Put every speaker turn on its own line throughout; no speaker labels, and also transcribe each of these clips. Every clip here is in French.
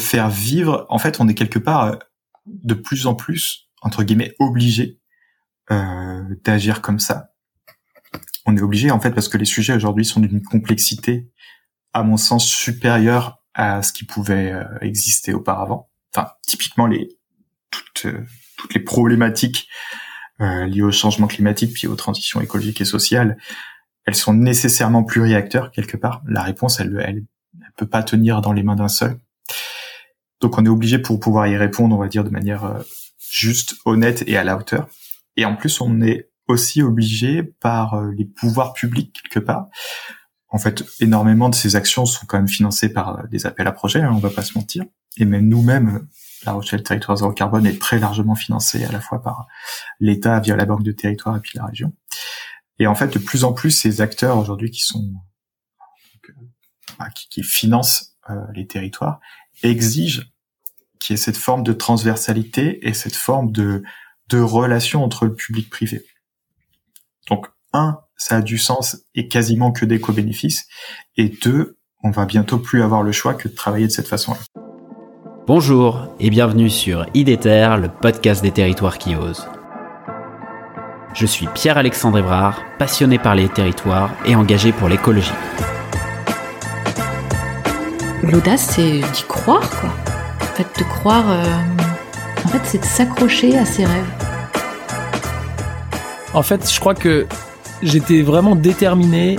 faire vivre, en fait, on est quelque part de plus en plus entre guillemets obligé d'agir comme ça. On est obligé en fait parce que les sujets aujourd'hui sont d'une complexité, à mon sens, supérieure à ce qui pouvait exister auparavant. Enfin, typiquement les toutes toutes les problématiques euh, liées au changement climatique puis aux transitions écologiques et sociales, elles sont nécessairement pluriacteurs quelque part. La réponse, elle, elle, peut pas tenir dans les mains d'un seul. Donc on est obligé pour pouvoir y répondre, on va dire de manière euh, juste, honnête et à la hauteur. Et en plus, on est aussi obligé par euh, les pouvoirs publics quelque part. En fait, énormément de ces actions sont quand même financées par des appels à projets, hein, on va pas se mentir. Et même nous-mêmes, la Rochelle Territoire Zéro Carbone est très largement financée à la fois par l'État via la Banque de Territoire et puis la région. Et en fait, de plus en plus, ces acteurs aujourd'hui qui sont euh, qui, financent euh, les territoires exigent qu'il y ait cette forme de transversalité et cette forme de de relation entre le public privé. Donc un, ça a du sens et quasiment que des co-bénéfices. Et deux, on va bientôt plus avoir le choix que de travailler de cette façon-là.
Bonjour et bienvenue sur IDETER, le podcast des territoires qui osent. Je suis Pierre-Alexandre Ébrard, passionné par les territoires et engagé pour l'écologie.
L'audace, c'est d'y croire, quoi. En fait, de croire, euh, en fait, c'est de s'accrocher à ses rêves.
En fait, je crois que j'étais vraiment déterminé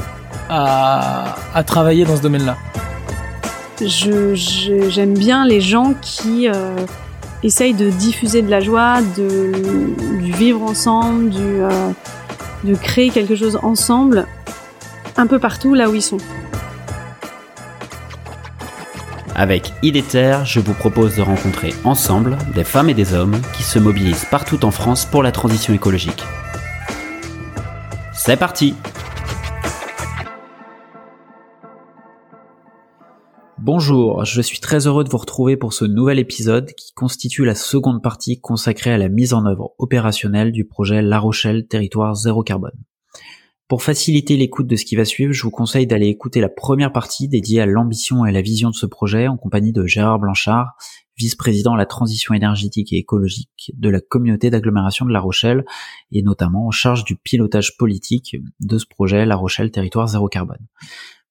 à travailler dans ce domaine-là
j'aime bien les gens qui euh, essayent de diffuser de la joie, de, du vivre ensemble, du, euh, de créer quelque chose ensemble, un peu partout là où ils sont.
Avec IDETER, je vous propose de rencontrer ensemble des femmes et des hommes qui se mobilisent partout en France pour la transition écologique. C'est parti Bonjour, je suis très heureux de vous retrouver pour ce nouvel épisode qui constitue la seconde partie consacrée à la mise en œuvre opérationnelle du projet La Rochelle Territoire Zéro Carbone. Pour faciliter l'écoute de ce qui va suivre, je vous conseille d'aller écouter la première partie dédiée à l'ambition et la vision de ce projet en compagnie de Gérard Blanchard, vice-président à la transition énergétique et écologique de la communauté d'agglomération de La Rochelle et notamment en charge du pilotage politique de ce projet La Rochelle Territoire Zéro Carbone.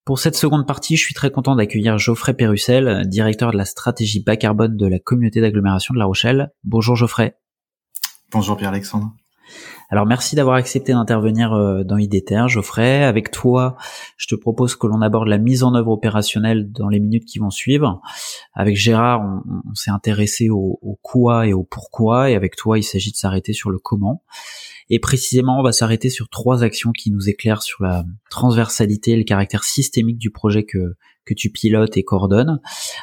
Pour cette seconde partie, je suis très content d'accueillir Geoffrey Pérussel, directeur de la stratégie bas carbone de la communauté d'agglomération de La Rochelle. Bonjour Geoffrey.
Bonjour Pierre-Alexandre.
Alors merci d'avoir accepté d'intervenir euh, dans IDTR, Geoffrey. Avec toi, je te propose que l'on aborde la mise en œuvre opérationnelle dans les minutes qui vont suivre. Avec Gérard, on, s'est intéressé au, quoi et au pourquoi, et avec toi, il s'agit de s'arrêter sur le comment. Et précisément, on va s'arrêter sur trois actions qui nous éclairent sur la transversalité et le caractère systémique du projet que, que tu pilotes et coordonnes.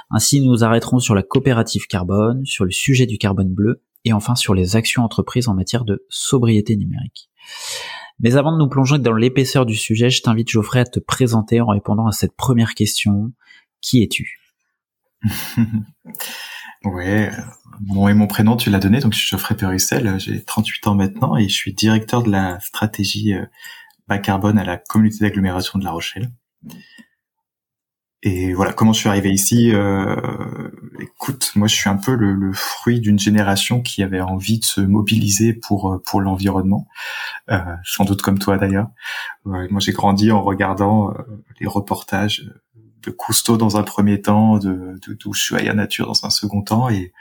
Ainsi, nous nous arrêterons sur la coopérative carbone, sur le sujet du carbone bleu et enfin sur les actions entreprises en matière de sobriété numérique. Mais avant de nous plonger dans l'épaisseur du sujet, je t'invite Geoffrey à te présenter en répondant à cette première question. Qui es-tu?
Ouais, mon et mon prénom, tu l'as donné, donc je suis Geoffrey Perussel, j'ai 38 ans maintenant et je suis directeur de la stratégie euh, bas carbone à la communauté d'agglomération de La Rochelle. Et voilà, comment je suis arrivé ici euh, Écoute, moi je suis un peu le, fruit d'une génération qui avait envie de se mobiliser pour euh, pour l'environnement, euh, sans doute comme toi d'ailleurs. moi j'ai grandi en regardant les reportages de Cousteau dans un premier temps, de, de Nature dans un second temps, et,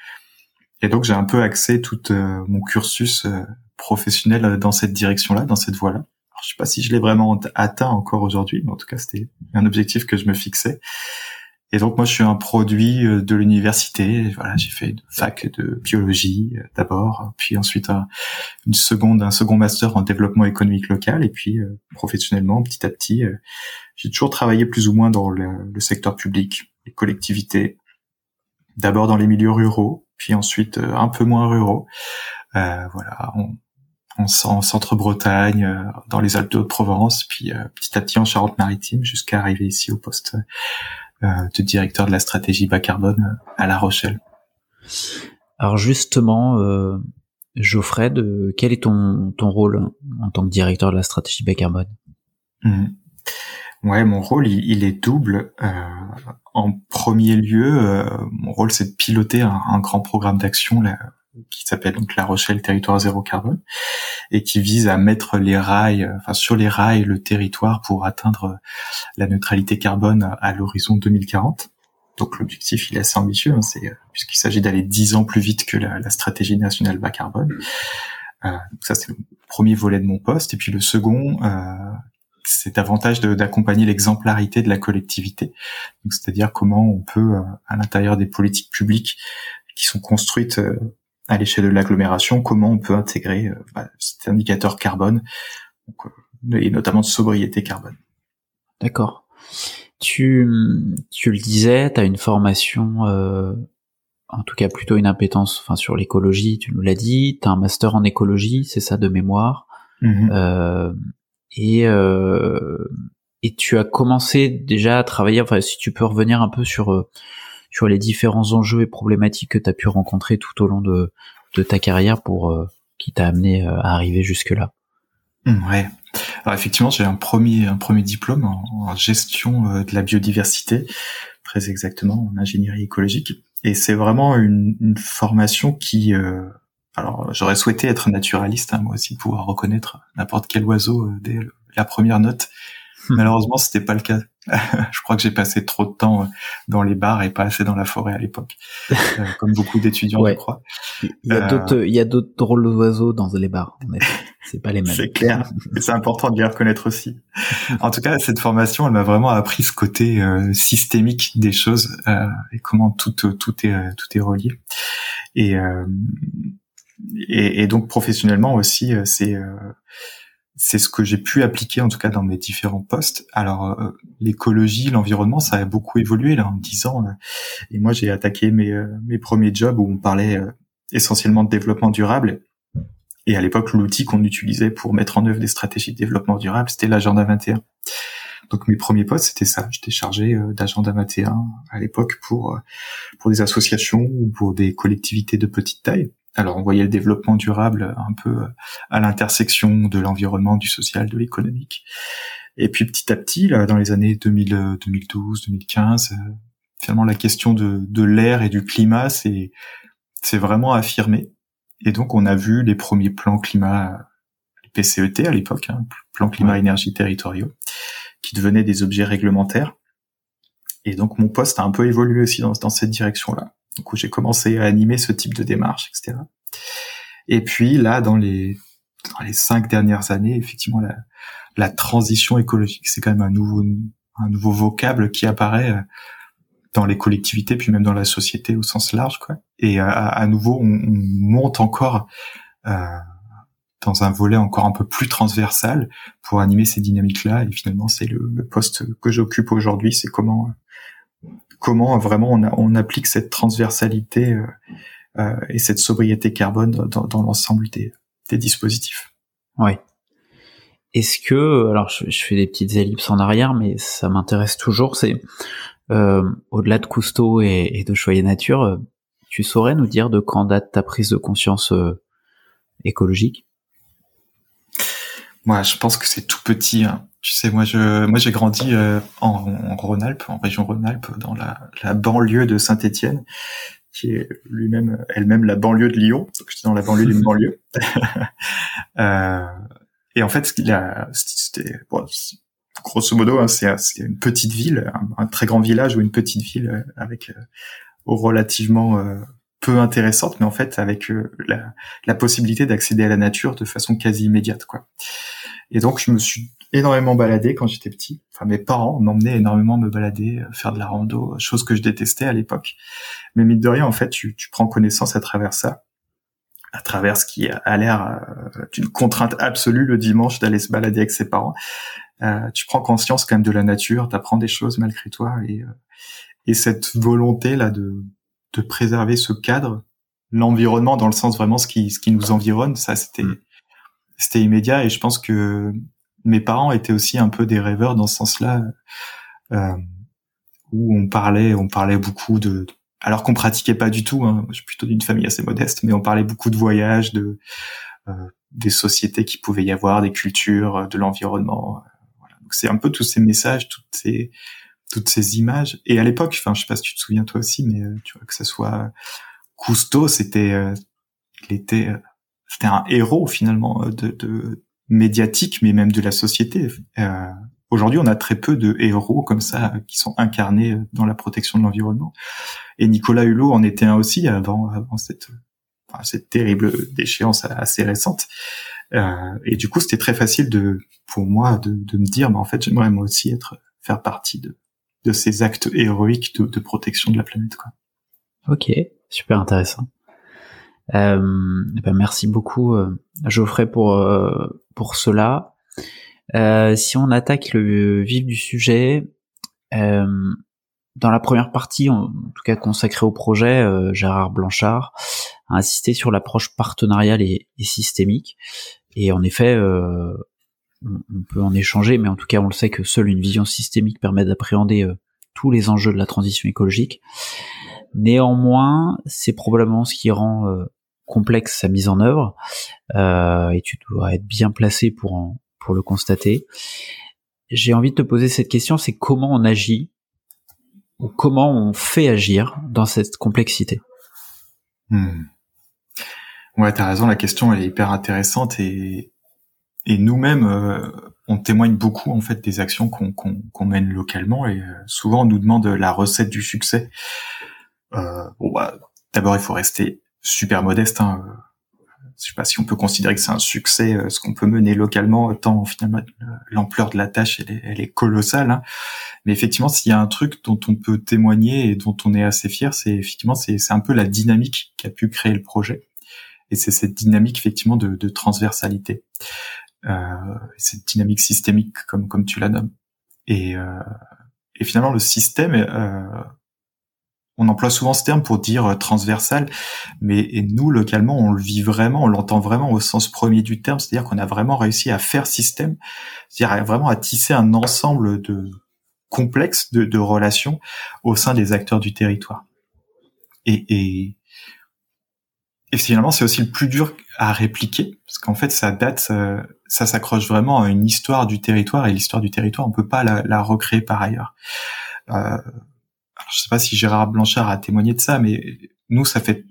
et donc j'ai un peu axé tout euh, mon cursus euh, professionnel dans cette direction-là, dans cette voie-là. Je sais pas si je l'ai vraiment atteint encore aujourd'hui, mais en tout cas c'était un objectif que je me fixais. Et donc moi je suis un produit euh, de l'université. Voilà, j'ai fait une fac de biologie d'abord, puis ensuite un, une seconde, un second master en développement économique local, et puis professionnellement petit à petit j'ai toujours travaillé plus ou moins dans le, secteur public, les collectivités, d'abord dans les milieux ruraux, puis ensuite euh, un peu moins ruraux. Euh, voilà, en centre-Bretagne, euh, dans les Alpes de Haute-Provence, puis petit à petit en Charente-Maritime, jusqu'à arriver ici au poste de directeur de la stratégie bas carbone à La Rochelle.
Alors justement, Geoffrey, de, quel est ton, ton rôle en tant que directeur de la stratégie bas carbone?
Mmh. Ouais, mon rôle, il, est double. Euh, en premier lieu, euh, mon rôle, c'est de piloter un, grand programme d'action qui s'appelle donc La Rochelle Territoire Zéro Carbone et qui vise à mettre les rails, enfin sur les rails, le territoire pour atteindre la neutralité carbone à l'horizon 2040. Donc l'objectif, il est assez ambitieux, hein, c'est puisqu'il s'agit d'aller dix ans plus vite que la, stratégie nationale bas carbone. Euh, donc ça, c'est le premier volet de mon poste. Et puis le second, euh, c'est davantage d'accompagner l'exemplarité de la collectivité. C'est-à-dire comment on peut, euh, à l'intérieur des politiques publiques qui sont construites euh, à l'échelle de l'agglomération, comment on peut intégrer euh, bah, cet indicateur carbone, et notamment de sobriété carbone.
D'accord. Tu, tu le disais, tu as une formation, en tout cas plutôt une impétence enfin, sur l'écologie, tu nous l'as dit, tu as un master en écologie, c'est ça de mémoire. Mm-hmm et euh, et tu as commencé déjà à travailler. Enfin, si tu peux revenir un peu sur euh, sur les différents enjeux et problématiques que tu as pu rencontrer tout au long de de ta carrière pour euh, qui t'a amené à arriver jusque là.
Mmh, ouais. Alors effectivement, j'ai un premier un premier diplôme en, gestion de la biodiversité, très exactement en ingénierie écologique. Et c'est vraiment une, une, formation qui alors, j'aurais souhaité être naturaliste, hein, moi aussi, pouvoir reconnaître n'importe quel oiseau euh, dès la première note. Hmm. Malheureusement, c'était pas le cas. je crois que j'ai passé trop de temps euh, dans les bars et pas assez dans la forêt à l'époque, euh, comme beaucoup d'étudiants, je crois.
Il y a d'autres, il y a d'autres drôles d'oiseaux dans les bars. C'est pas les mêmes.
C'est clair. c'est important de les reconnaître aussi. En tout cas, cette formation, elle m'a vraiment appris ce côté systémique des choses et comment tout tout est tout est relié. Et et, et, donc professionnellement aussi, euh, c'est euh, c'est ce que j'ai pu appliquer en tout cas dans mes différents postes. Alors euh, l'écologie, l'environnement, ça a beaucoup évolué là en dix ans. et moi j'ai attaqué mes mes premiers jobs où on parlait essentiellement de développement durable. Et à l'époque, l'outil qu'on utilisait pour mettre en œuvre des stratégies de développement durable, c'était l'agenda 21. Donc mes premiers postes, c'était ça. J'étais chargé d'agenda 21 à l'époque pour pour des associations ou pour des collectivités de petite taille. Alors on voyait le développement durable un peu à l'intersection de l'environnement, du social, de l'économique. Et puis petit à petit, là, dans les années 2000, 2012, 2015, finalement la question de, de l'air et du climat c'est c'est vraiment affirmé. Et donc on a vu les premiers plans climat, les PCET à l'époque, hein, plans climat énergie territoriaux, qui devenaient des objets réglementaires. Et donc mon poste a un peu évolué aussi dans, dans cette direction-là. Donc où j'ai commencé à animer ce type de démarche, etc. Et puis là, dans les dans les cinq dernières années, effectivement, la, la transition écologique, c'est quand même un nouveau un nouveau vocable qui apparaît euh, dans les collectivités, puis même dans la société au sens large, quoi. Et à, à nouveau, on, on, monte encore euh, dans un volet encore un peu plus transversal pour animer ces dynamiques-là. Et finalement, c'est le, le, poste que j'occupe aujourd'hui, c'est comment comment vraiment on, on, applique cette transversalité euh, euh, et cette sobriété carbone dans, dans l'ensemble des, des, dispositifs.
Oui. Est-ce que, alors je, je, fais des petites ellipses en arrière, mais ça m'intéresse toujours, c'est euh, au-delà de Cousteau et, et de Choyer Nature, tu saurais nous dire de quand date ta prise de conscience euh, écologique?
Moi, je pense que c'est tout petit. Hein. Tu sais, moi, je, moi, j'ai grandi euh, en, en Rhône-Alpes, en région Rhône-Alpes, dans la, la, banlieue de Saint-Étienne, qui est lui-même, elle-même, la banlieue de Lyon. Donc, j'étais dans la banlieue d'une banlieue. euh, et en fait, c'était, bon, grosso modo, hein, c'est une petite ville, un, très grand village ou une petite ville euh, avec euh, relativement euh, peu intéressante, mais en fait avec la, la possibilité d'accéder à la nature de façon quasi immédiate, quoi. Et donc, je me suis énormément baladé quand j'étais petit. Enfin, mes parents m'emmenaient énormément me balader, euh, faire de la rando, euh, chose que je détestais à l'époque. Mais mine de rien, en fait, tu, tu prends connaissance à travers ça, à travers ce qui a l'air euh, d'une contrainte absolue le dimanche d'aller se balader avec ses parents. Euh, tu prends conscience quand même de la nature, t'apprends des choses malgré toi, et, et cette volonté là de, de préserver ce cadre, l'environnement dans le sens vraiment ce qui, ce qui nous environne, ça c'était mm. c'était immédiat, et je pense que mes parents étaient aussi un peu des rêveurs dans ce sens-là, euh, où on parlait, on parlait beaucoup de, alors qu'on pratiquait pas du tout. Hein, je suis plutôt d'une famille assez modeste, mais on parlait beaucoup de voyages, de euh, des sociétés qui pouvaient y avoir, des cultures, de l'environnement. Euh, voilà. c'est un peu tous ces messages, toutes ces toutes ces images. Et à l'époque, enfin, je sais pas si tu te souviens toi aussi, mais euh, tu vois que ce soit Cousteau, c'était, euh, il était, euh, c'était un héros finalement de, de, médiatique, mais même de la société. Aujourd'hui, on a très peu de héros comme ça qui sont incarnés dans la protection de l'environnement. Et Nicolas Hulot en était un aussi avant, avant cette, cette terrible déchéance assez récente. Euh, et du coup, c'était très facile de, pour moi, de, de me dire, bah, en fait, j'aimerais moi aussi être, faire partie de, de ces actes héroïques de, de protection de la planète. Quoi.
Ok, super intéressant. Euh, ben merci beaucoup euh, Geoffrey pour euh, pour cela. Euh, si on attaque le vif du sujet, euh, dans la première partie, en tout cas consacrée au projet, Gérard Blanchard a insisté sur l'approche partenariale et, systémique. Et en effet, on peut en échanger, mais en tout cas, on le sait que seule une vision systémique permet d'appréhender euh, tous les enjeux de la transition écologique. Néanmoins, c'est probablement ce qui rend euh, complexe sa mise en œuvre, euh, et tu dois être bien placé pour pour le constater. J'ai envie de te poser cette question, c'est comment on agit ou comment on fait agir dans cette complexité?
Hmm. Ouais, t'as raison, la question est hyper intéressante et et nous-mêmes, euh, on témoigne beaucoup en fait des actions qu'on mène localement et euh, souvent on nous demande la recette du succès. Euh, bon, bah, d'abord il faut rester super modeste. Hein. Je sais pas si on peut considérer que c'est un succès euh, ce qu'on peut mener localement, tant finalement l'ampleur de la tâche elle est, elle est colossale. Hein. Mais effectivement, s'il y a un truc dont on peut témoigner et dont on est assez fier, c'est effectivement c'est un peu la dynamique qui a pu créer le projet. Et c'est cette dynamique effectivement de, de transversalité euh, cette dynamique systémique comme comme tu la nommes. Et, euh, et finalement le système, euh, on emploie souvent ce terme pour dire transversal, mais nous localement on le vit vraiment, on l'entend vraiment au sens premier du terme, c'est-à-dire qu'on a vraiment réussi à faire système, c'est-à-dire vraiment à tisser un ensemble de complexe de, relations au sein des acteurs du territoire. Et, et, et finalement, c'est aussi le plus dur à répliquer, parce qu'en fait, ça date, euh, ça s'accroche vraiment à une histoire du territoire, et l'histoire du territoire, on peut pas la, la recréer par ailleurs. Euh, alors, je sais pas si Gérard Blanchard a témoigné de ça, mais nous, ça fait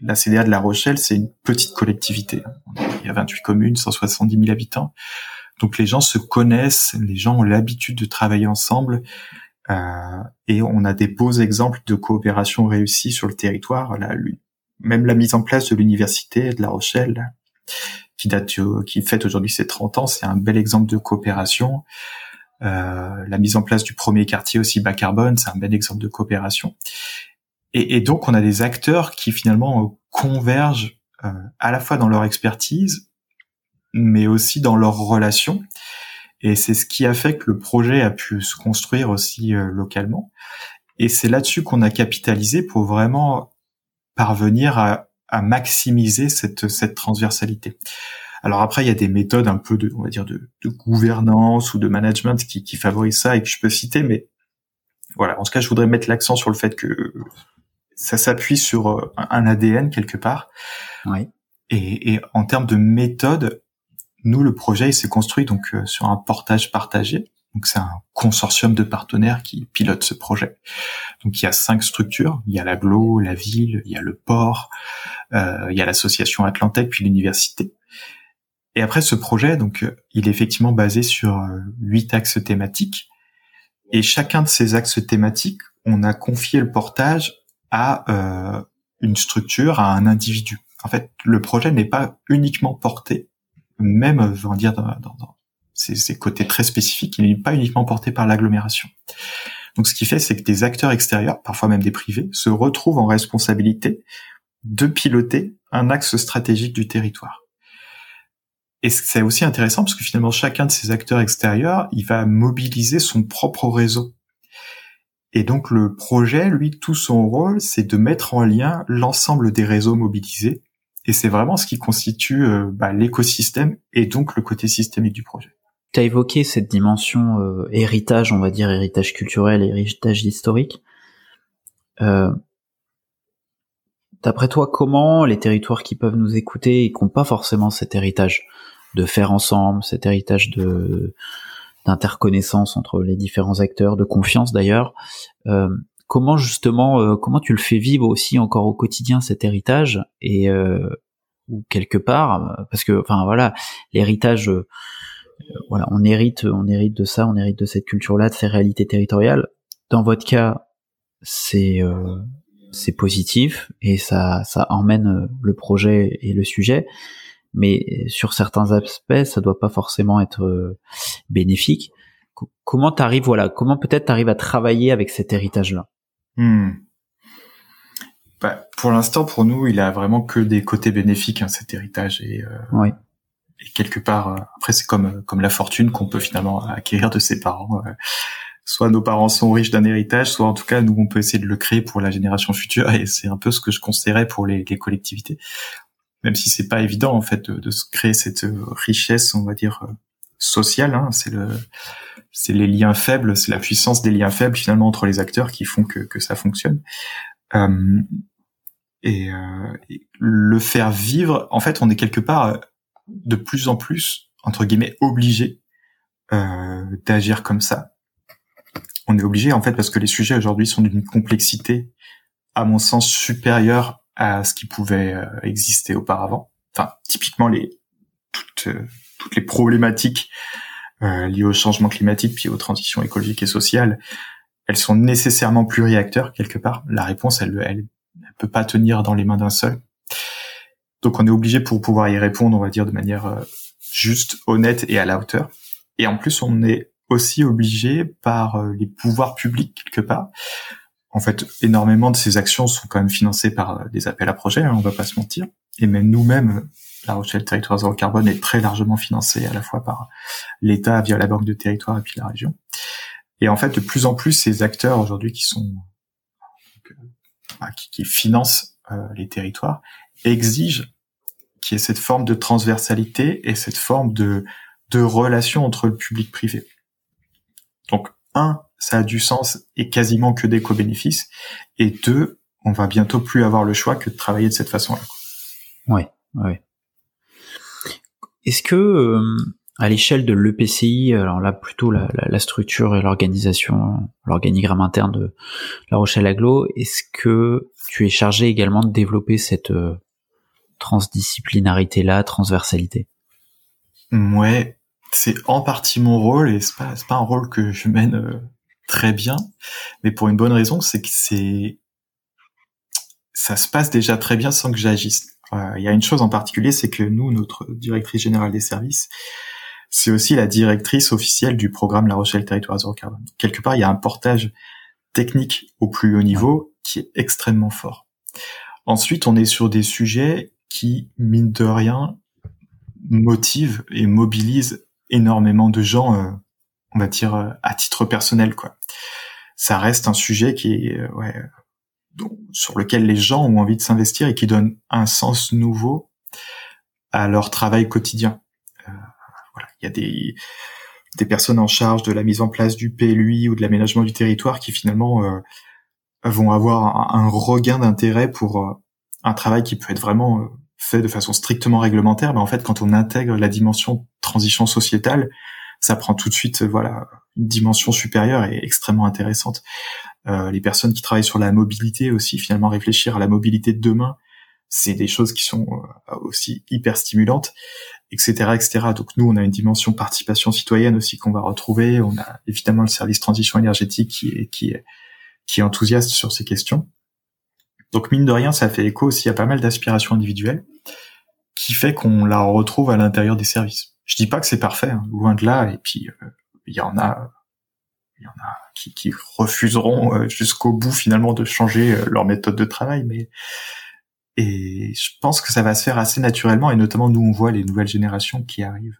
la CDA de La Rochelle, c'est une petite collectivité. Il y a 28 communes, 170 000 habitants. Donc les gens se connaissent, les gens ont l'habitude de travailler ensemble. Euh, et on a des beaux exemples de coopération réussie sur le territoire. Même la mise en place de l'université de La Rochelle, qui date, qui fête aujourd'hui ses 30 ans, c'est un bel exemple de coopération. Euh, la mise en place du premier quartier aussi bas carbone, c'est un bel exemple de coopération. Et, donc on a des acteurs qui finalement convergent euh, à la fois dans leur expertise, mais aussi dans leurs relations. Et c'est ce qui a fait que le projet a pu se construire aussi euh, localement. Et c'est là-dessus qu'on a capitalisé pour vraiment parvenir à, maximiser cette transversalité. Alors après, il y a des méthodes un peu de, on va dire, de, de gouvernance ou de management qui, qui favorisent ça et que je peux citer, mais voilà. En tout cas, je voudrais mettre l'accent sur le fait que ça s'appuie sur euh, un ADN quelque part.
Oui.
Et, et en termes de méthode, nous, le projet, il s'est construit donc euh, sur un portage partagé. Donc c'est un consortium de partenaires qui pilote ce projet. Donc il y a cinq structures. Il y a l'aglo, la ville, il y a le port, euh, il y a l'association Atlantec, puis l'université. Et après ce projet, donc euh, il est effectivement basé sur euh, huit axes thématiques. Et chacun de ces axes thématiques, on a confié le portage à euh, une structure, à un individu. En fait, le projet n'est pas uniquement porté, même, on va dire, dans, dans, ces, côtés très spécifiques, il n'est pas uniquement porté par l'agglomération. Donc ce qui fait, c'est que des acteurs extérieurs, parfois même des privés, se retrouvent en responsabilité de piloter un axe stratégique du territoire. Et c'est aussi intéressant parce que finalement, chacun de ces acteurs extérieurs, il va mobiliser son propre réseau. Et donc le projet, lui, tout son rôle, c'est de mettre en lien l'ensemble des réseaux mobilisés. Et c'est vraiment ce qui constitue euh, bah, l'écosystème et donc le côté systémique du projet
tu as évoqué cette dimension euh, héritage, on va dire héritage culturel, héritage historique. Euh, D'après toi, comment les territoires qui peuvent nous écouter et qui n'ont pas forcément cet héritage de faire ensemble, cet héritage de d'interconnaissance entre les différents acteurs, de confiance d'ailleurs. Euh, comment justement, euh, comment tu le fais vivre aussi encore au quotidien cet héritage et ou quelque part, parce que enfin voilà, l'héritage, voilà, on hérite, on hérite de ça, on hérite de cette culture-là, de ces réalités territoriales. Dans votre cas, c'est c'est positif et ça ça emmène le projet et le sujet mais sur certains aspects, ça doit pas forcément être euh, bénéfique. comment t'arrives, voilà, comment peut-être t'arrives à travailler avec cet héritage-là?
Hmm. bah, Pour l'instant, pour nous, il a vraiment que des côtés bénéfiques hein, cet héritage et, euh, et quelque part, euh, après c'est comme comme la fortune qu'on peut finalement acquérir de ses parents. Soit nos parents sont riches d'un héritage, soit en tout cas nous on peut essayer de le créer pour la génération future et c'est un peu ce que je conseillerais pour les, collectivités même si c'est pas évident en fait de, de créer cette euh, richesse, on va dire euh, sociale. Hein, c'est le, c'est les liens faibles, c'est la puissance des liens faibles finalement entre les acteurs qui font que, que ça fonctionne. Euh, et, euh, le faire vivre, en fait, on est quelque part euh, de plus en plus entre guillemets obligé euh, d'agir comme ça. On est obligé en fait parce que les sujets aujourd'hui sont d'une complexité, à mon sens, supérieure à ce qui pouvait euh, exister auparavant. Enfin, typiquement les toutes, euh, toutes les problématiques euh, liées au changement climatique puis aux transitions écologiques et sociales, elles sont nécessairement pluriacteurs quelque part. La réponse, elle, elle, elle peut pas tenir dans les mains d'un seul. Donc, on est obligé pour pouvoir y répondre, on va dire de manière juste, honnête et à la hauteur. Et en plus, on est aussi obligé par les pouvoirs publics quelque part en fait, énormément de ces actions sont quand même financées par euh, des appels à projets, hein, on va pas se mentir. Et même nous-mêmes, La Rochelle Territoire Zéro Carbone est très largement financée à la fois par l'État via la Banque de Territoire et puis la région. Et en fait, de plus en plus, ces acteurs aujourd'hui qui sont euh, qui, financent euh, les territoires exigent qu'il y ait cette forme de transversalité et cette forme de de relation entre le public privé. Donc, un, ça a du sens et quasiment que des co-bénéfices. Et deux, on va bientôt plus avoir le choix que de travailler de cette façon-là.
Ouais, ouais. Est-ce que euh, à l'échelle de l'EPCI, alors là plutôt la, la, structure et l'organisation, l'organigramme interne de La Rochelle Aglo, est-ce que tu es chargé également de développer cette euh, transdisciplinarité-là, transversalité?
Ouais, c'est en partie mon rôle et c'est pas, pas un rôle que je mène euh, très bien, mais pour une bonne raison, c'est que c'est ça se passe déjà très bien sans que j'agisse. Il y a une chose en particulier, c'est que nous, notre directrice générale des services, c'est aussi la directrice officielle du programme La Rochelle Territoire Zéro Carbone. Quelque part, il y a un portage technique au plus haut niveau qui est extrêmement fort. Ensuite, on est sur des sujets qui, mine de rien, motivent et mobilisent énormément de gens euh, on va dire euh, à titre personnel quoi. Ça reste un sujet qui est euh, ouais, sur lequel les gens ont envie de s'investir et qui donne un sens nouveau à leur travail quotidien. Euh, voilà, il y a des des personnes en charge de la mise en place du PLUI ou de l'aménagement du territoire qui finalement euh, vont avoir un, regain d'intérêt pour un travail qui peut être vraiment fait de façon strictement réglementaire, mais en fait quand on intègre la dimension transition sociétale, ça prend tout de suite voilà une dimension supérieure et extrêmement intéressante. Euh, les personnes qui travaillent sur la mobilité aussi, finalement réfléchir à la mobilité de demain, c'est des choses qui sont euh, aussi hyper stimulantes, etc., etc. Donc nous, on a une dimension participation citoyenne aussi qu'on va retrouver. On a évidemment le service transition énergétique qui est qui est qui est enthousiaste sur ces questions. Donc mine de rien, ça fait écho aussi à pas mal d'aspirations individuelles, qui fait qu'on la retrouve à l'intérieur des services. Je dis pas que c'est parfait, hein, loin de là. Et puis euh, il y en a, il y en a qui, qui refuseront euh, jusqu'au bout finalement de changer euh, leur méthode de travail, mais et je pense que ça va se faire assez naturellement, et notamment nous on voit les nouvelles générations qui arrivent.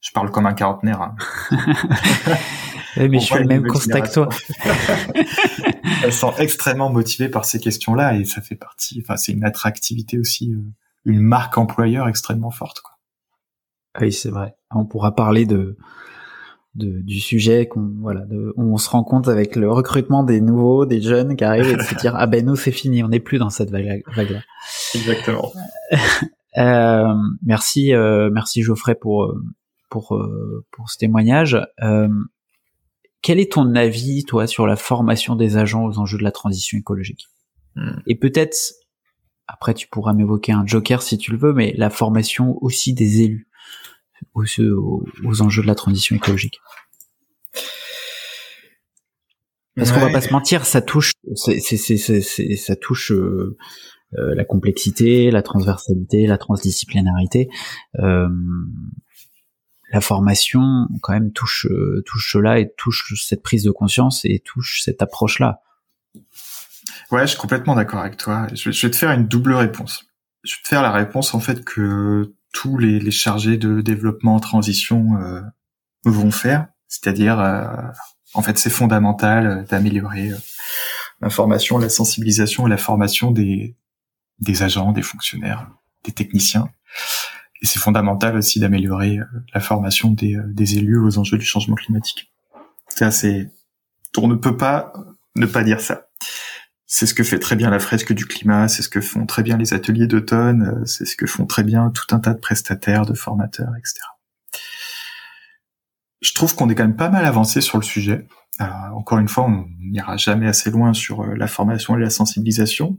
Je parle comme un quarantenaire. Hein.
mais je fais le même constat que toi.
Elles sont extrêmement motivées par ces questions-là, et ça fait partie. Enfin, c'est une attractivité aussi, une marque employeur extrêmement forte. Quoi.
Oui, c'est vrai. On pourra parler de, de du sujet qu'on voilà, de, on se rend compte avec le recrutement des nouveaux, des jeunes qui arrivent et de se dire ah ben nous c'est fini, on n'est plus dans cette vague là.
Exactement.
euh, merci, euh, merci Geoffrey pour euh, pour pour ce témoignage. quel est ton avis, toi, sur la formation des agents aux enjeux de la transition écologique? Hmm. Et peut-être, après, tu pourras m'évoquer un joker si tu le veux, mais la formation aussi des élus aux, aux enjeux de la transition écologique. Parce qu'on va pas se mentir, ça touche, ça touche euh, euh, la complexité, la transversalité, la transdisciplinarité. Euh, la formation, quand même, touche touche cela et touche cette prise de conscience et touche cette approche-là.
Ouais, je suis complètement d'accord avec toi. Je vais, te faire une double réponse. Je vais te faire la réponse en fait que tous les, les chargés de développement en transition vont faire, c'est-à-dire en fait, c'est fondamental euh, d'améliorer euh, l'information, la sensibilisation et la formation des, des agents, des fonctionnaires, des techniciens. Et c'est fondamental aussi d'améliorer euh, la formation des, des élus aux enjeux du changement climatique. Ça, c'est, on ne peut pas ne pas dire ça. C'est ce que fait très bien la fresque du climat, c'est ce que font très bien les ateliers d'automne, c'est ce que font très bien tout un tas de prestataires, de formateurs, etc je trouve qu'on est quand même pas mal avancé sur le sujet. Euh, encore une fois, on n'ira jamais assez loin sur euh, la formation et la sensibilisation.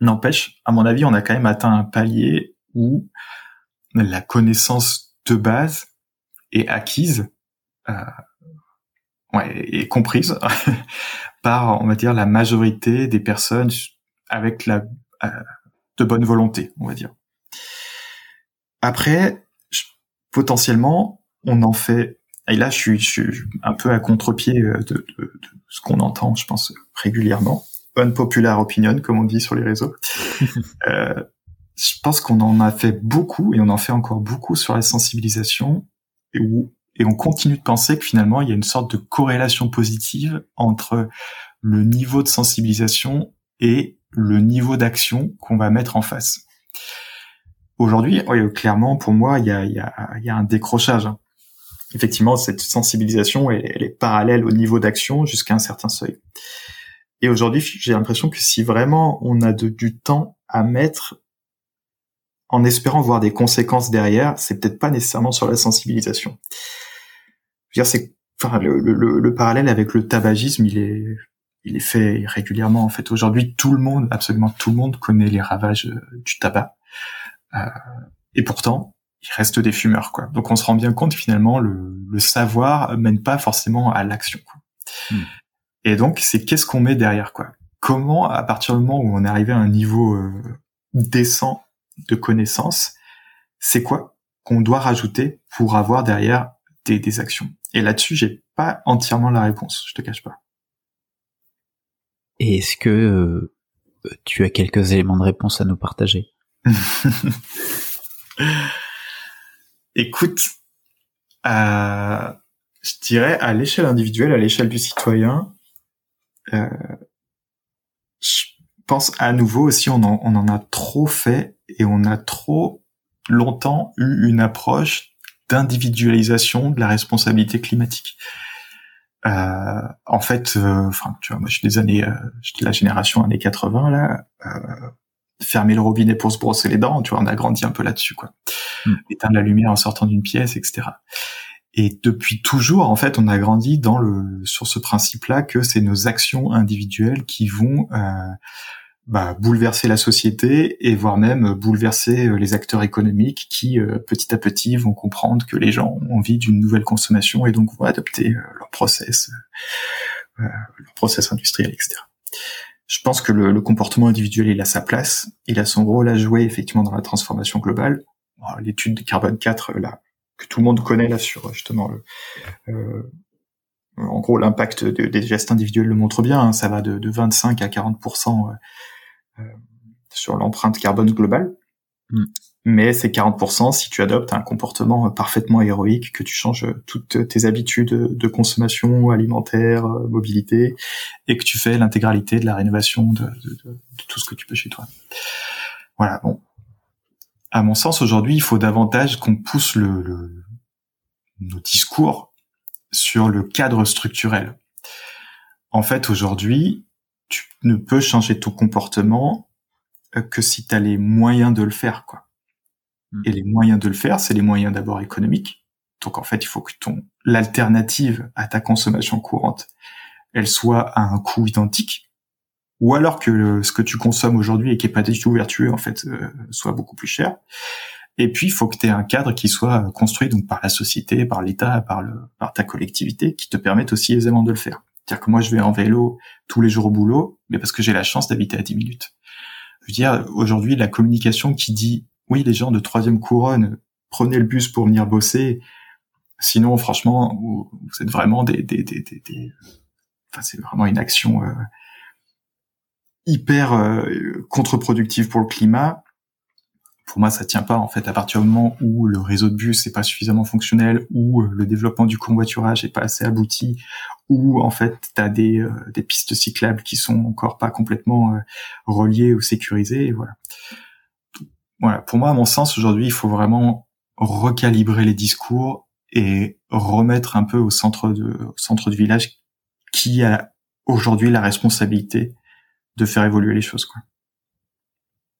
N'empêche, à mon avis, on a quand même atteint un palier où la connaissance de base est acquise, euh, ouais, et comprise par, on va dire, la majorité des personnes avec la euh, de bonne volonté, on va dire. Après, potentiellement, on en fait. Et là, je suis, je suis un peu à contre-pied euh, de, de, de, ce qu'on entend, je pense, régulièrement. Unpopular opinion, comme on dit sur les réseaux. euh, je pense qu'on en a fait beaucoup et on en fait encore beaucoup sur la sensibilisation et, où, et on continue de penser que finalement, il y a une sorte de corrélation positive entre le niveau de sensibilisation et le niveau d'action qu'on va mettre en face. Aujourd'hui, clairement, pour moi, il y a, y a, y a un décrochage. Hein effectivement, cette sensibilisation, elle, est parallèle au niveau d'action jusqu'à un certain seuil. Et aujourd'hui, j'ai l'impression que si vraiment on a du temps à mettre en espérant voir des conséquences derrière, c'est peut-être pas nécessairement sur la sensibilisation. Je veux dire, c'est, enfin, le, le, le, parallèle avec le tabagisme, il est, il est fait régulièrement. En fait, aujourd'hui, tout le monde, absolument tout le monde, connaît les ravages euh, du tabac. Euh, et pourtant, il reste des fumeurs, quoi. Donc on se rend bien compte finalement le, le savoir mène pas forcément à l'action. Hmm. Et donc c'est qu'est-ce qu'on met derrière, quoi? Comment à partir du moment où on est arrivé à un niveau euh, décent de connaissance, c'est quoi qu'on doit rajouter pour avoir derrière des, des actions? Et là-dessus, j'ai pas entièrement la réponse, je te cache pas.
Et est-ce que euh, tu as quelques éléments de réponse à nous partager?
Écoute, euh, je dirais à l'échelle individuelle, à l'échelle du citoyen, euh, je pense à nouveau aussi on en, on en a trop fait et on a trop longtemps eu une approche d'individualisation de la responsabilité climatique. Euh, en fait, euh, enfin, tu vois, moi, je suis des années, euh, je suis de la génération années 80 là. Euh, fermer le robinet pour se brosser les dents, tu vois, on a grandi un peu là-dessus, quoi. Mm. Éteindre la lumière en sortant d'une pièce, etc. Et depuis toujours, en fait, on a grandi dans le sur ce principe-là que c'est nos actions individuelles qui vont euh, bah, bouleverser la société et voire même bouleverser euh, les acteurs économiques qui, euh, petit à petit, vont comprendre que les gens ont envie d'une nouvelle consommation et donc vont adopter leur process, leur process industriel, etc je pense que le, comportement individuel, il a sa place, il a son rôle à jouer effectivement dans la transformation globale. L'étude de carbone 4, là, que tout le monde connaît là sur justement le, euh, en gros l'impact des gestes individuels le montre bien, hein. ça va de, 25 à 40 euh, euh, sur l'empreinte carbone globale. Mm mais c'est 40% si tu adoptes un comportement parfaitement héroïque, que tu changes toutes tes habitudes de consommation alimentaire, euh, mobilité, et que tu fais l'intégralité de la rénovation de, tout ce que tu peux chez toi. Voilà, bon. À mon sens, aujourd'hui, il faut davantage qu'on pousse le, nos discours sur le cadre structurel. En fait, aujourd'hui, tu ne peux changer ton comportement euh, que si tu as les moyens de le faire, quoi. Et les moyens de le faire, c'est les moyens d'abord économiques, Donc en fait, il faut que ton l'alternative à ta consommation courante, elle soit à un coût identique, ou alors que ce que tu consommes aujourd'hui et qui est pas du tout vertueux en fait euh, soit beaucoup plus cher. Et puis, il faut que tu aies un cadre qui soit construit donc par la société, par l'État, par par ta collectivité, qui te permette aussi aisément de le faire. C'est-à-dire que moi, je vais en vélo tous les jours au boulot, mais parce que j'ai la chance d'habiter à 10 minutes. Je veux dire, aujourd'hui, la communication qui dit, oui, les gens de troisième couronne, prenez le bus pour venir bosser, sinon, franchement, vous, êtes vraiment des, des, des, des, enfin, c'est vraiment une action euh, hyper euh, contre-productive pour le climat pour moi, ça tient pas en fait à partir du moment où le réseau de bus n'est pas suffisamment fonctionnel, où euh, le développement du convoiturage est pas assez abouti, où en fait tu as des, euh, des pistes cyclables qui sont encore pas complètement euh, reliées ou sécurisées. Voilà. Voilà. Pour moi, à mon sens, aujourd'hui, il faut vraiment recalibrer les discours et remettre un peu au centre de au centre du village qui a aujourd'hui la responsabilité de faire évoluer les choses. Quoi.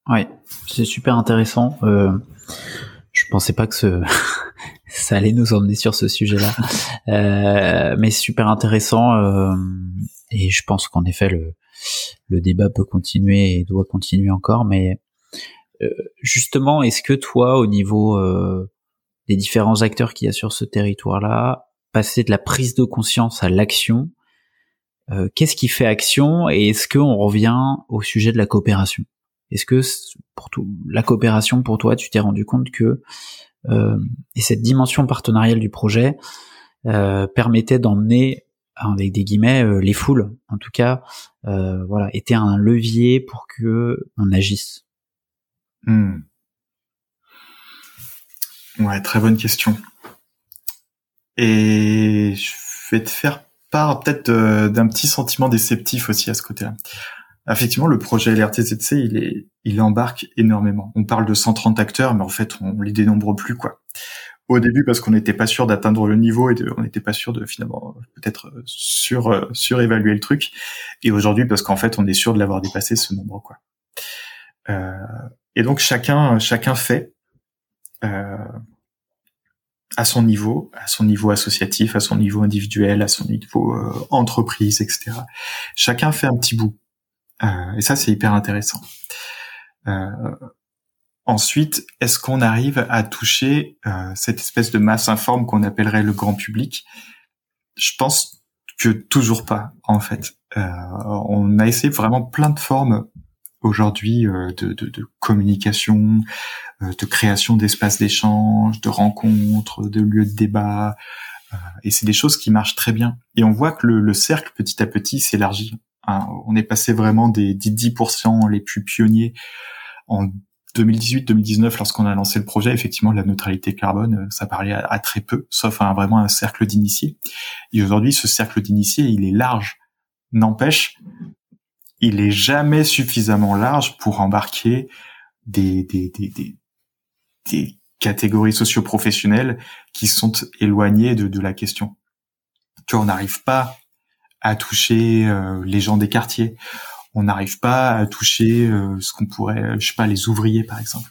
Ouais, c'est super intéressant. Euh, je pensais pas que ça allait nous emmener sur ce sujet-là, euh, mais super intéressant. Euh, et je pense qu'en effet le le débat peut continuer et doit continuer encore. Mais euh, justement, est-ce que toi, au niveau euh, des différents acteurs qu'il y a sur ce territoire-là, passer de la prise de conscience à l'action, qu'est-ce qui fait action et est-ce qu'on revient au sujet de la coopération? Est-ce que pour tout, la coopération pour toi, tu t'es rendu compte que euh, et cette dimension partenariale du projet euh, permettait d'emmener avec des guillemets euh, les foules, en tout cas, voilà, était un levier pour que on agisse?
Hmm. Ouais, très bonne question. Et je vais te faire part peut-être d'un petit sentiment déceptif aussi à ce côté-là. Effectivement, le projet LRTZC, il est, il embarque énormément. On parle de 130 acteurs, mais en fait, on les dénombre plus, quoi. Au début, parce qu'on n'était pas sûr d'atteindre le niveau et on n'était pas sûr de finalement peut-être sur euh, surévaluer le truc. Et aujourd'hui, parce qu'en fait, on est sûr de l'avoir dépassé ce nombre, quoi. Euh, et donc chacun, chacun fait euh, à son niveau, à son niveau associatif, à son niveau individuel, à son niveau euh, entreprise, etc. Chacun fait un petit bout. Euh, et ça, c'est hyper intéressant. Euh, ensuite, est-ce qu'on arrive à toucher euh, cette espèce de masse informe qu'on appellerait le grand public? Je pense que toujours pas, en fait. on a essayé vraiment plein de formes aujourd'hui de, de, de, communication, de création d'espaces d'échange, de rencontres, de lieux de débat. et c'est des choses qui marchent très bien. Et on voit que le, le cercle petit à petit s'élargit. Hein, on est passé vraiment des 10% les plus pionniers en 2018-2019 lorsqu'on a lancé le projet. Effectivement, la neutralité carbone, euh, ça parlait à, très peu, sauf à vraiment un cercle d'initiés. Et aujourd'hui, ce cercle d'initiés, il est large. N'empêche, il est jamais suffisamment large pour embarquer des, des, des, des, des catégories socio-professionnelles qui sont éloignées de, de la question. Tu vois, on n'arrive pas à toucher euh, les gens des quartiers. On n'arrive pas à toucher euh, ce qu'on pourrait, je sais pas, les ouvriers par exemple.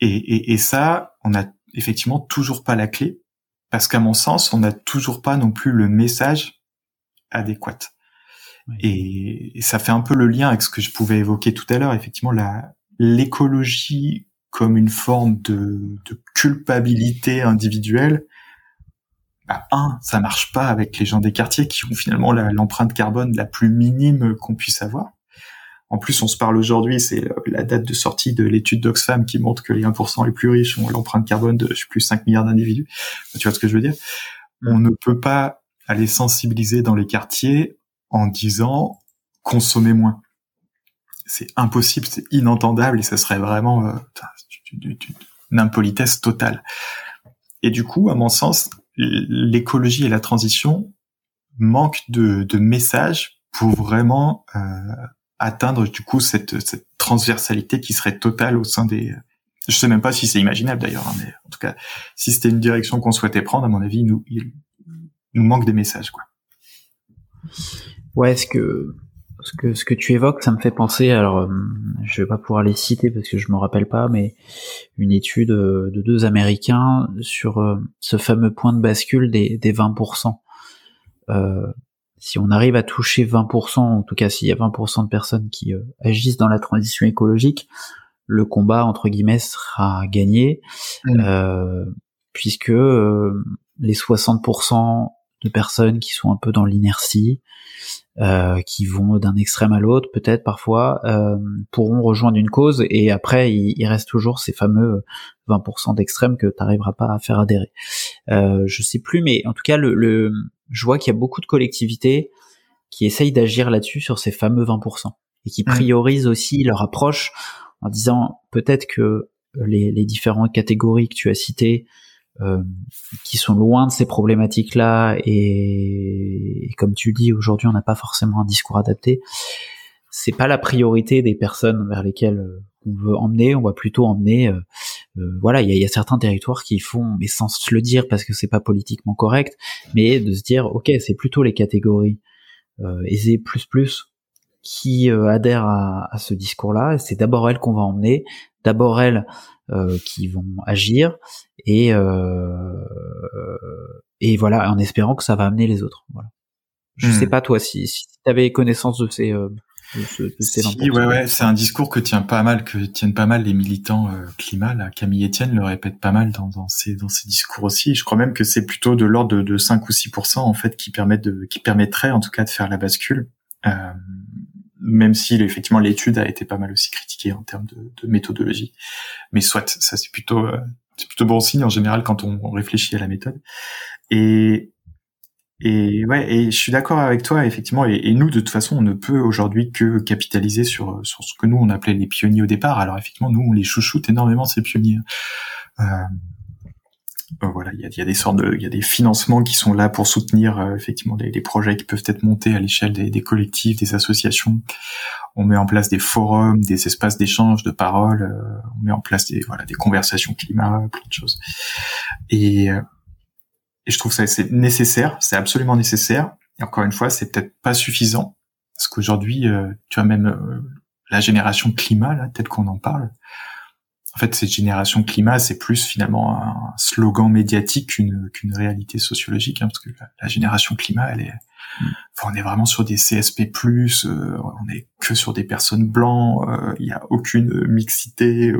Et, et, ça, on a effectivement toujours pas la clé parce qu'à mon sens, on n'a toujours pas non plus le message adéquat. Et, ça fait un peu le lien avec ce que je pouvais évoquer tout à l'heure. Effectivement, la l'écologie comme une forme de, de culpabilité individuelle, bah, un, ça marche pas avec les gens des quartiers qui ont finalement l'empreinte carbone la plus minime qu'on puisse avoir. En plus, on se parle aujourd'hui, c'est la date de sortie de l'étude d'Oxfam qui montre que les 1% les plus riches ont l'empreinte carbone de, je sais plus, 5 milliards d'individus. Tu vois ce que je veux dire? Mm. On ne peut pas aller sensibiliser dans les quartiers en disant consommer moins. C'est impossible, c'est inentendable et ça serait vraiment euh, une impolitesse totale. Et du coup, à mon sens, l'écologie et la transition manquent de, de messages pour vraiment euh, atteindre du coup cette, cette transversalité qui serait totale au sein des. Je sais même pas si c'est imaginable d'ailleurs, hein, mais en tout cas, si c'était une direction qu'on souhaitait prendre, à mon avis, nous, il nous manque des messages, quoi.
Ouais, ce que ce que ce que tu évoques, ça me fait penser. Alors, euh, je vais pas pouvoir les citer parce que je me rappelle pas, mais une étude euh, de deux Américains sur euh, ce fameux point de bascule des, des 20%. Euh, si on arrive à toucher 20%, en tout cas s'il y a 20% de personnes qui agissent dans la transition écologique, le combat entre guillemets sera gagné, mmh. puisque les 60% de personnes qui sont un peu dans l'inertie, euh, qui vont d'un extrême à l'autre, peut-être parfois, euh, pourront rejoindre une cause et après il, reste toujours ces fameux 20% d'extrême que tu n'arriveras pas à faire adhérer. Euh, je sais plus, mais en tout cas, le, le je vois qu'il y a beaucoup de collectivités qui essayent d'agir là-dessus sur ces fameux 20% et qui priorisent aussi leur approche en disant peut-être que les, les différentes catégories que tu as citées euh, qui sont loin de ces problématiques-là et, comme tu dis aujourd'hui on n'a pas forcément un discours adapté. C'est pas la priorité des personnes vers lesquelles euh, on veut emmener on va plutôt emmener euh, voilà il y a, certains territoires qui font mais sans se le dire parce que c'est pas politiquement correct mais de se dire ok c'est plutôt les catégories aisées plus plus qui adhèrent à, à ce discours-là. C'est d'abord elles qu'on va emmener d'abord elles euh, qui vont agir et euh, et voilà en espérant que ça va amener les autres. Voilà. Je sais hmm. pas toi si, si tu avais connaissance de ces euh, de
ces si, ouais, ouais, c'est un discours que tient pas mal, que tiennent pas mal les militants euh, climat. Là. Camille Etienne le répète pas mal dans, dans ses dans ses discours aussi. Je crois même que c'est plutôt de l'ordre de, de 5 ou 6% en fait qui permettent de qui permettrait en tout cas de faire la bascule. Euh, même si effectivement l'étude a été pas mal aussi critiquée en termes de, méthodologie. Mais soit, ça c'est plutôt euh, c'est plutôt bon signe en général quand on, réfléchit à la méthode. Et et ouais, et je suis d'accord avec toi effectivement. Et, nous de toute façon, on ne peut aujourd'hui que capitaliser sur sur ce que nous on appelait les pionniers au départ. Alors effectivement, nous on les chouchoute énormément ces pionniers. Euh, voilà, il y a, des sortes de, il y a des financements qui sont là pour soutenir euh, effectivement les, projets qui peuvent être montés à l'échelle des, des, collectifs, des associations. On met en place des forums, des espaces d'échange, de parole. Euh, on met en place des voilà des conversations climat, plein de choses. Et, et je trouve ça c'est nécessaire, c'est absolument nécessaire. Et encore une fois, c'est peut-être pas suffisant parce qu'aujourd'hui, tu as même la génération climat là, peut-être qu'on en parle en fait, cette génération climat, c'est plus finalement un slogan médiatique qu'une qu'une réalité sociologique, hein, parce que la, génération climat, elle est, mm. on est vraiment sur des CSP+, euh, on est que sur des personnes blancs, euh, il n'y a aucune mixité,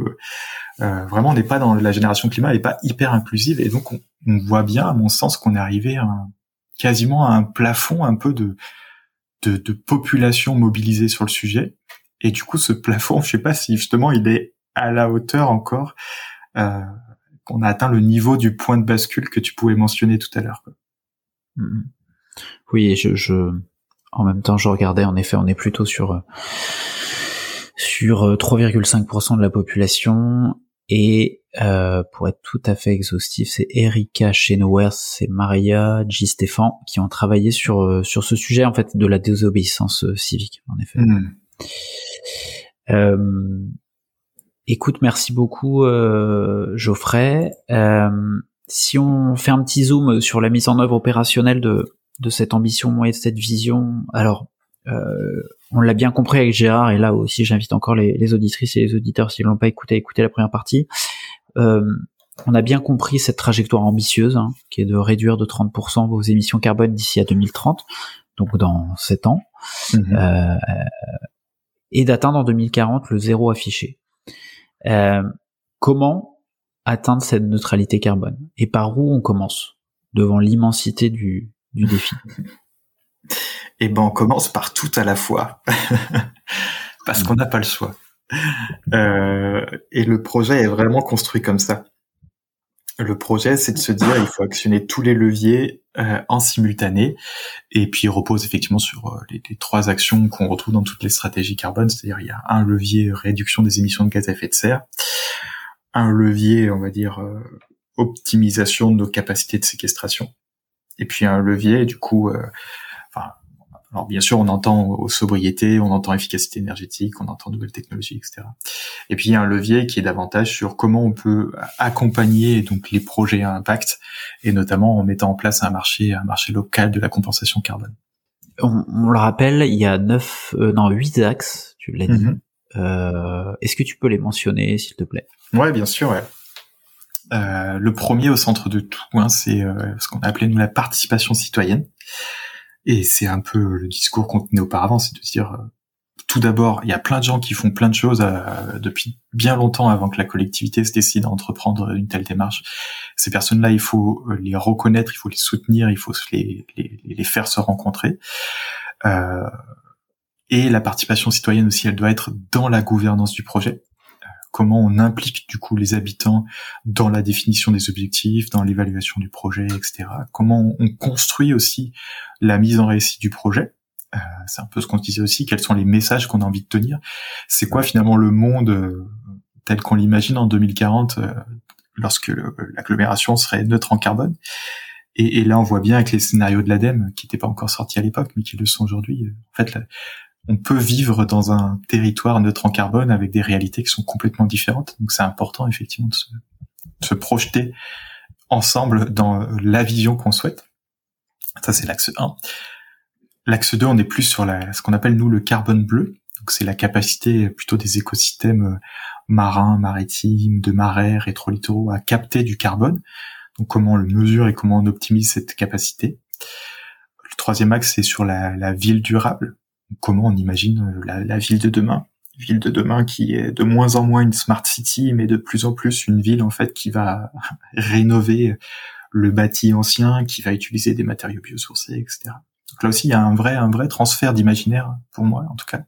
euh, vraiment, on n'est pas dans la génération climat, elle n'est pas hyper inclusive, et donc on, voit bien, à mon sens, qu'on est arrivé à quasiment à un plafond un peu de, de de population mobilisée sur le sujet, et du coup, ce plafond, je sais pas si justement il est à la hauteur encore euh, qu'on a atteint le niveau du point de bascule que tu pouvais mentionner tout à l'heure.
Mm-hmm. Oui, je, je, en même temps, je regardais. En effet, on est plutôt sur sur 3,5% euh, de la population et euh, pour être tout à fait exhaustif, c'est Erika Chenowers, c'est Maria G. Stéphane qui ont travaillé sur euh, sur ce sujet en fait de la désobéissance civique. En effet. Mm. Euh, Écoute, merci beaucoup euh, Geoffrey. Euh, si on fait un petit zoom sur la mise en œuvre opérationnelle de, de cette ambition et de cette vision, alors euh, on l'a bien compris avec Gérard, et là aussi j'invite encore les, auditrices et les auditeurs s'ils l'ont pas écouté à écouter la première partie. on a bien compris cette trajectoire ambitieuse, hein, qui est de réduire de 30% vos émissions carbone d'ici à 2030, donc dans 7 ans, mmh et d'atteindre en 2040 le zéro affiché. Euh, comment atteindre cette neutralité carbone et par où on commence devant l'immensité du, du défi?
Eh ben, on commence par tout à la fois, parce qu'on n'a pas le choix. Euh, et le projet est vraiment construit comme ça. Le projet, c'est de se dire, il faut actionner tous les leviers euh, en simultané, et puis il repose effectivement sur euh, les, trois actions qu'on retrouve dans toutes les stratégies carbone, c'est-à-dire il y a un levier réduction des émissions de gaz à effet de serre, un levier, on va dire, euh, optimisation de nos capacités de séquestration, et puis un levier, du coup, alors bien sûr, on entend sobriété, on entend efficacité énergétique, on entend nouvelles technologies, etc. Et puis il y a un levier qui est davantage sur comment on peut accompagner donc les projets à impact, et notamment en mettant en place un marché, un marché local de la compensation carbone.
On, on, le rappelle, il y a neuf, euh, non huit axes, tu l'as dit.
Mhm.
Euh, Est-ce que tu peux les mentionner, s'il te plaît?
Ouais, bien sûr. Ouais. Euh, le premier au centre de tout, hein, c'est euh, ce qu'on a appelé nous la participation citoyenne. Et c'est un peu le discours qu'on tenait auparavant, c'est de dire euh, tout d'abord, il y a plein de gens qui font plein de choses euh, depuis bien longtemps avant que la collectivité se décide à entreprendre une telle démarche. Ces personnes-là, il faut euh, les reconnaître, il faut les soutenir, il faut les, faire se rencontrer. Et la participation citoyenne aussi, elle doit être dans la gouvernance du projet. Comment on implique du coup les habitants dans la définition des objectifs, dans l'évaluation du projet, etc. Comment on construit aussi la mise en récit du projet euh, c'est un peu ce qu'on disait aussi, quels sont les messages qu'on a envie de tenir. C'est quoi finalement le monde euh, tel qu'on l'imagine en 2040 euh, lorsque l'agglomération serait neutre en carbone et, et, là on voit bien avec les scénarios de l'ADEME qui n'étaient pas encore sortis à l'époque mais qui le sont aujourd'hui. En fait, on peut vivre dans un territoire neutre en carbone avec des réalités qui sont complètement différentes. Donc c'est important effectivement de se, projeter ensemble dans la vision qu'on souhaite. Ça c'est l'axe 1. L'axe 2, on est plus sur la, ce qu'on appelle nous le carbone bleu. Donc c'est la capacité plutôt des écosystèmes euh, marins, maritimes, de marais, rétrolittoraux à capter du carbone. Donc comment on le mesure et comment on optimise cette capacité. Le troisième axe, c'est sur la, ville durable. Comment on imagine euh, la, ville de demain. Ville de demain qui est de moins en moins une smart city, mais de plus en plus une ville en fait qui va rénover le bâti ancien, qui va utiliser des matériaux biosourcés, etc. Donc là aussi, il y a un vrai, un vrai transfert d'imaginaire pour moi, en tout cas,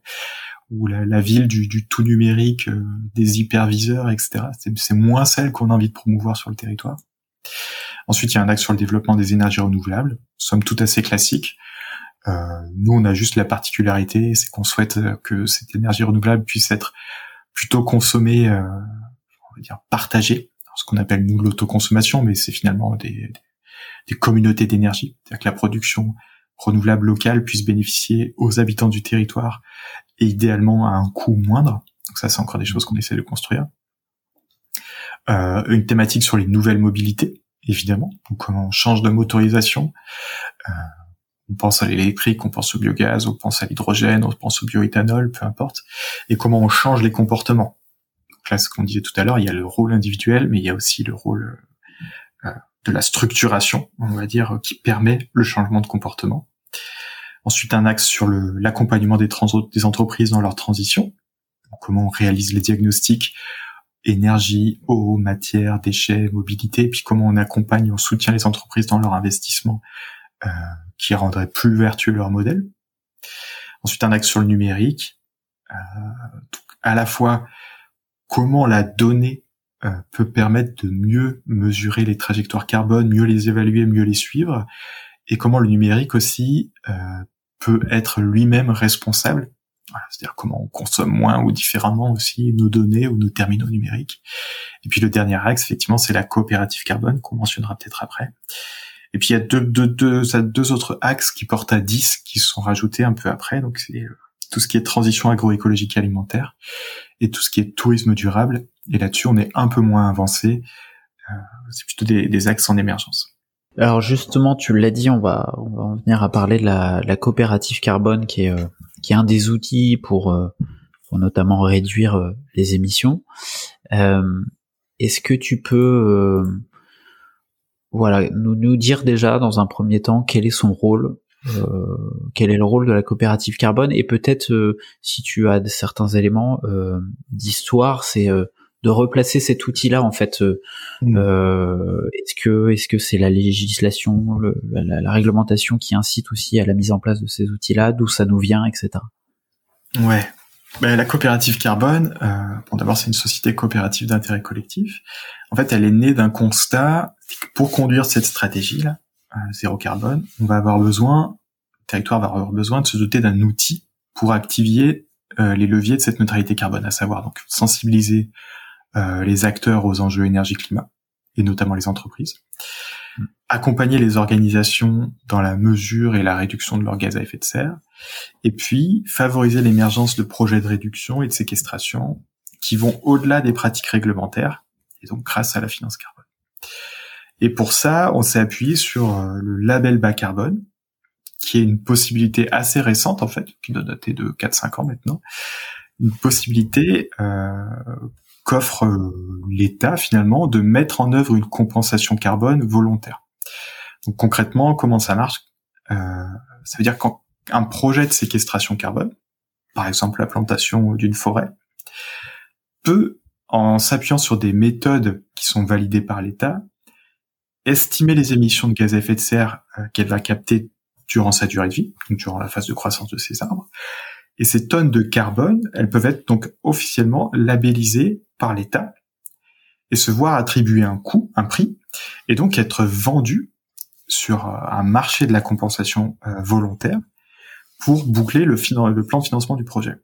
où la, ville du, du, tout numérique, euh, des hyperviseurs, etc. C'est moins celle qu'on a envie de promouvoir sur le territoire. Ensuite, il y a un axe sur le développement des énergies renouvelables, somme tout assez classique. Euh, nous, on a juste la particularité, c'est qu'on souhaite euh, que cette énergie renouvelable puisse être plutôt consommée, euh, on va dire partagée, ce qu'on appelle nous l'autoconsommation, mais c'est finalement des, des, communautés d'énergie, c'est-à-dire que la production renouvelable locale puisse bénéficier aux habitants du territoire et idéalement à un coût moindre. Donc ça, c'est encore des choses qu'on essaie de construire. Euh, une thématique sur les nouvelles mobilités, évidemment. Donc comment on change de motorisation. On pense à l'électrique, on pense au biogaz, on pense à l'hydrogène, on pense au bioéthanol, peu importe. Et comment on change les comportements. Donc là, ce qu'on disait tout à l'heure, il y a le rôle individuel, mais il y a aussi le rôle euh, de la structuration, on va dire, qui permet le changement de comportement. Ensuite, un axe sur l'accompagnement des, des entreprises dans leur transition. Comment on réalise les diagnostics énergie, eau, matière, déchets, mobilité, puis comment on accompagne, on soutient les entreprises dans leur investissement euh, qui rendrait plus vertueux leur modèle. Ensuite, un axe sur le numérique, euh, à la fois comment la donnée euh, peut permettre de mieux mesurer les trajectoires carbone, mieux les évaluer, mieux les suivre, et comment le numérique aussi euh, peut être lui-même responsable. Voilà, C'est-à-dire comment on consomme moins ou différemment aussi nos données ou nos terminaux numériques. Et puis le dernier axe, effectivement, c'est la coopérative carbone qu'on mentionnera peut-être après. Et puis il y a deux, deux, deux, deux autres axes qui portent à 10 qui sont rajoutés un peu après. Donc c'est euh, tout ce qui est transition agroécologique alimentaire et tout ce qui est tourisme durable. Et là-dessus, on est un peu moins avancé. Euh, c'est plutôt des, des, axes en émergence.
Alors justement, tu l'as dit, on va, on va en venir à parler de la, la coopérative carbone, qui est, euh, qui est un des outils pour, euh, pour notamment réduire euh, les émissions. Est-ce que tu peux, voilà, nous, nous dire déjà dans un premier temps quel est son rôle euh, quel est le rôle de la coopérative carbone et peut-être euh, si tu as certains éléments euh, d'histoire, c'est de replacer cet outil-là en fait. Mmh. est-ce que est-ce que c'est la législation, le, la, la, réglementation qui incite aussi à la mise en place de ces outils-là, d'où ça nous vient, etc.
Ouais. Ben, la coopérative carbone, bon d'abord c'est une société coopérative d'intérêt collectif. En fait, elle est née d'un constat pour conduire cette stratégie-là, zéro carbone, on va avoir besoin, le territoire va avoir besoin de se doter d'un outil pour activer euh, les leviers de cette neutralité carbone, à savoir donc sensibiliser euh, les acteurs aux enjeux énergie-climat, et notamment les entreprises, mm. accompagner les organisations dans la mesure et la réduction de leurs gaz à effet de serre, et puis favoriser l'émergence de projets de réduction et de séquestration qui vont au-delà des pratiques réglementaires, et donc grâce à la finance carbone. Et pour ça, on s'est appuyé sur euh, le label bas carbone, qui est une possibilité assez récente en fait, qui doit dater de 4-5 ans maintenant, une possibilité euh, qu'offre euh, l'État finalement de mettre en œuvre une compensation carbone volontaire. Donc concrètement, comment ça marche? Euh, Ça veut dire qu'un projet de séquestration carbone, par exemple la plantation d'une forêt, peut, en s'appuyant sur des méthodes qui sont validées par l'État, estimer les émissions de gaz à effet de serre euh, qu'elle va capter durant sa durée de vie, donc durant la phase de croissance de ces arbres. Et ces tonnes de carbone, elles peuvent être donc officiellement labellisées par l'État et se voir attribuer un coût, un prix, et donc être vendues sur euh, un marché de la compensation euh, volontaire pour boucler le, le plan de financement du projet.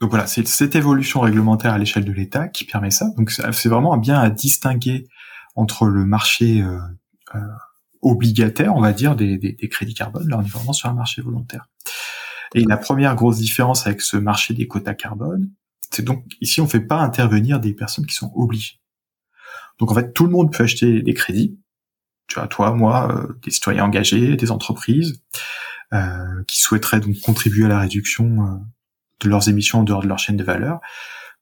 Donc voilà, c'est cette évolution réglementaire à l'échelle de l'État qui permet ça. Donc c'est vraiment bien à distinguer entre le marché euh, euh, obligataire, on va dire, des, crédits carbone. Là, on est vraiment sur un marché volontaire. Et la première grosse différence avec ce marché des quotas carbone, c'est donc ici on fait pas intervenir des personnes qui sont obligées. Donc en fait, tout le monde peut acheter des crédits. Tu vois, toi, moi, euh, des citoyens engagés, des entreprises qui souhaiteraient donc contribuer à la réduction euh, de leurs émissions en dehors de leur chaîne de valeur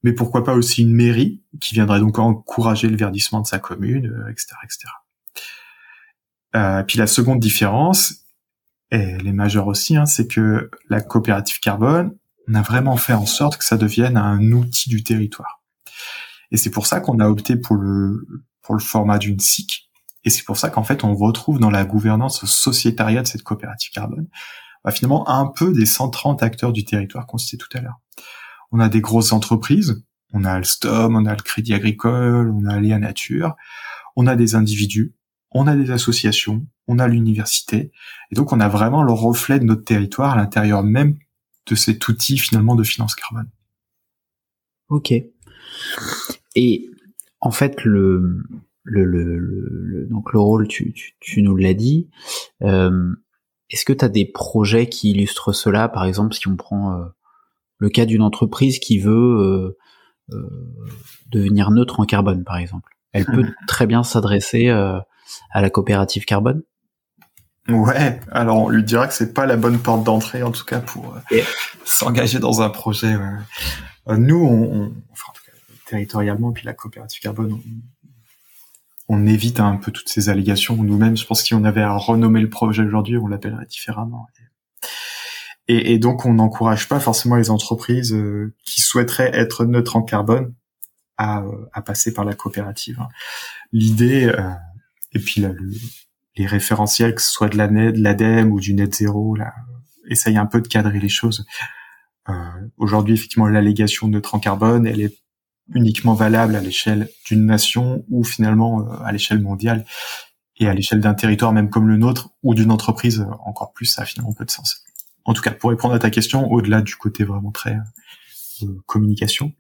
mais pourquoi pas aussi une mairie qui viendrait donc encourager le verdissement de sa commune, etc., euh, etc. Euh, puis la seconde différence, elle est majeure aussi, hein, c'est que la coopérative carbone, on a vraiment fait en sorte que ça devienne un outil du territoire. Et c'est pour ça qu'on a opté pour le pour le format d'une SIC. Et c'est pour ça qu'en fait, on retrouve dans la gouvernance sociétariat de cette coopérative carbone, bah, finalement un peu des 130 acteurs du territoire qu'on citait tout à l'heure on a des grosses entreprises, on a Alstom, on a le Crédit Agricole, on a Léa Nature, on a des individus, on a des associations, on a l'université, et donc on a vraiment le reflet de notre territoire à l'intérieur même de cet outil finalement de finance carbone.
Ok. Et en fait, le, le, le, donc le rôle, tu, nous l'as dit. Euh, est-ce que tu as des projets qui illustrent cela? Par exemple, si on prend euh, le cas d'une entreprise qui veut euh, euh, devenir neutre en carbone, par exemple. Elle peut très bien s'adresser euh, à la coopérative carbone.
Ouais, alors on lui dira que c'est pas la bonne porte d'entrée en tout cas pour s'engager dans un projet. nous, on, enfin en tout cas territorialement, puis la coopérative carbone, on, évite un peu toutes ces allégations. Nous-mêmes, je pense que si on avait à renommer le projet aujourd'hui, on l'appellerait différemment. Et, et donc, on n'encourage pas forcément les entreprises euh, qui souhaiteraient être neutres en carbone à, à passer par la coopérative. Hein. L'idée, euh, et puis là, le, les référentiels, que ce soit de l'ADEME ou du net zéro, là, essaye un peu de cadrer les choses. Euh, Aujourd'hui, effectivement, l'allégation neutre en carbone, elle est uniquement valable à l'échelle d'une nation ou finalement euh, à l'échelle mondiale et à l'échelle d'un territoire même comme le nôtre ou d'une entreprise encore plus, ça a finalement peu de sens en tout cas, pour répondre à ta question, au-delà du côté vraiment très euh, communication,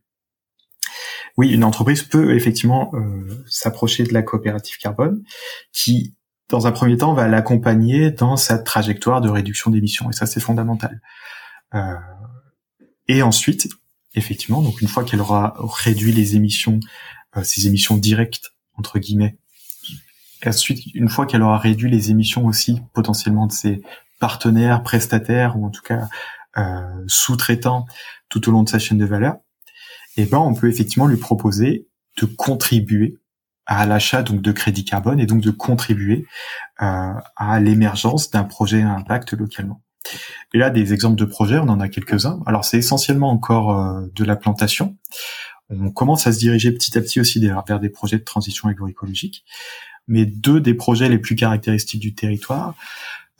oui, une entreprise peut effectivement euh, s'approcher de la coopérative carbone, qui, dans un premier temps, va l'accompagner dans sa trajectoire de réduction d'émissions, et ça, c'est fondamental. Euh, et ensuite, effectivement, donc une fois qu'elle aura réduit les émissions, ses émissions directes entre guillemets, et ensuite, une fois qu'elle aura réduit les émissions aussi potentiellement de ses partenaire, prestataire ou en tout cas euh, sous-traitant tout au long de sa chaîne de valeur, eh ben on peut effectivement lui proposer de contribuer à l'achat donc de crédit carbone et donc de contribuer euh, à l'émergence d'un projet à impact localement. Et là, des exemples de projets, on en a quelques-uns. Alors c'est essentiellement encore euh, de la plantation. On commence à se diriger petit à petit aussi vers des projets de transition agroécologique. Mais deux des projets les plus caractéristiques du territoire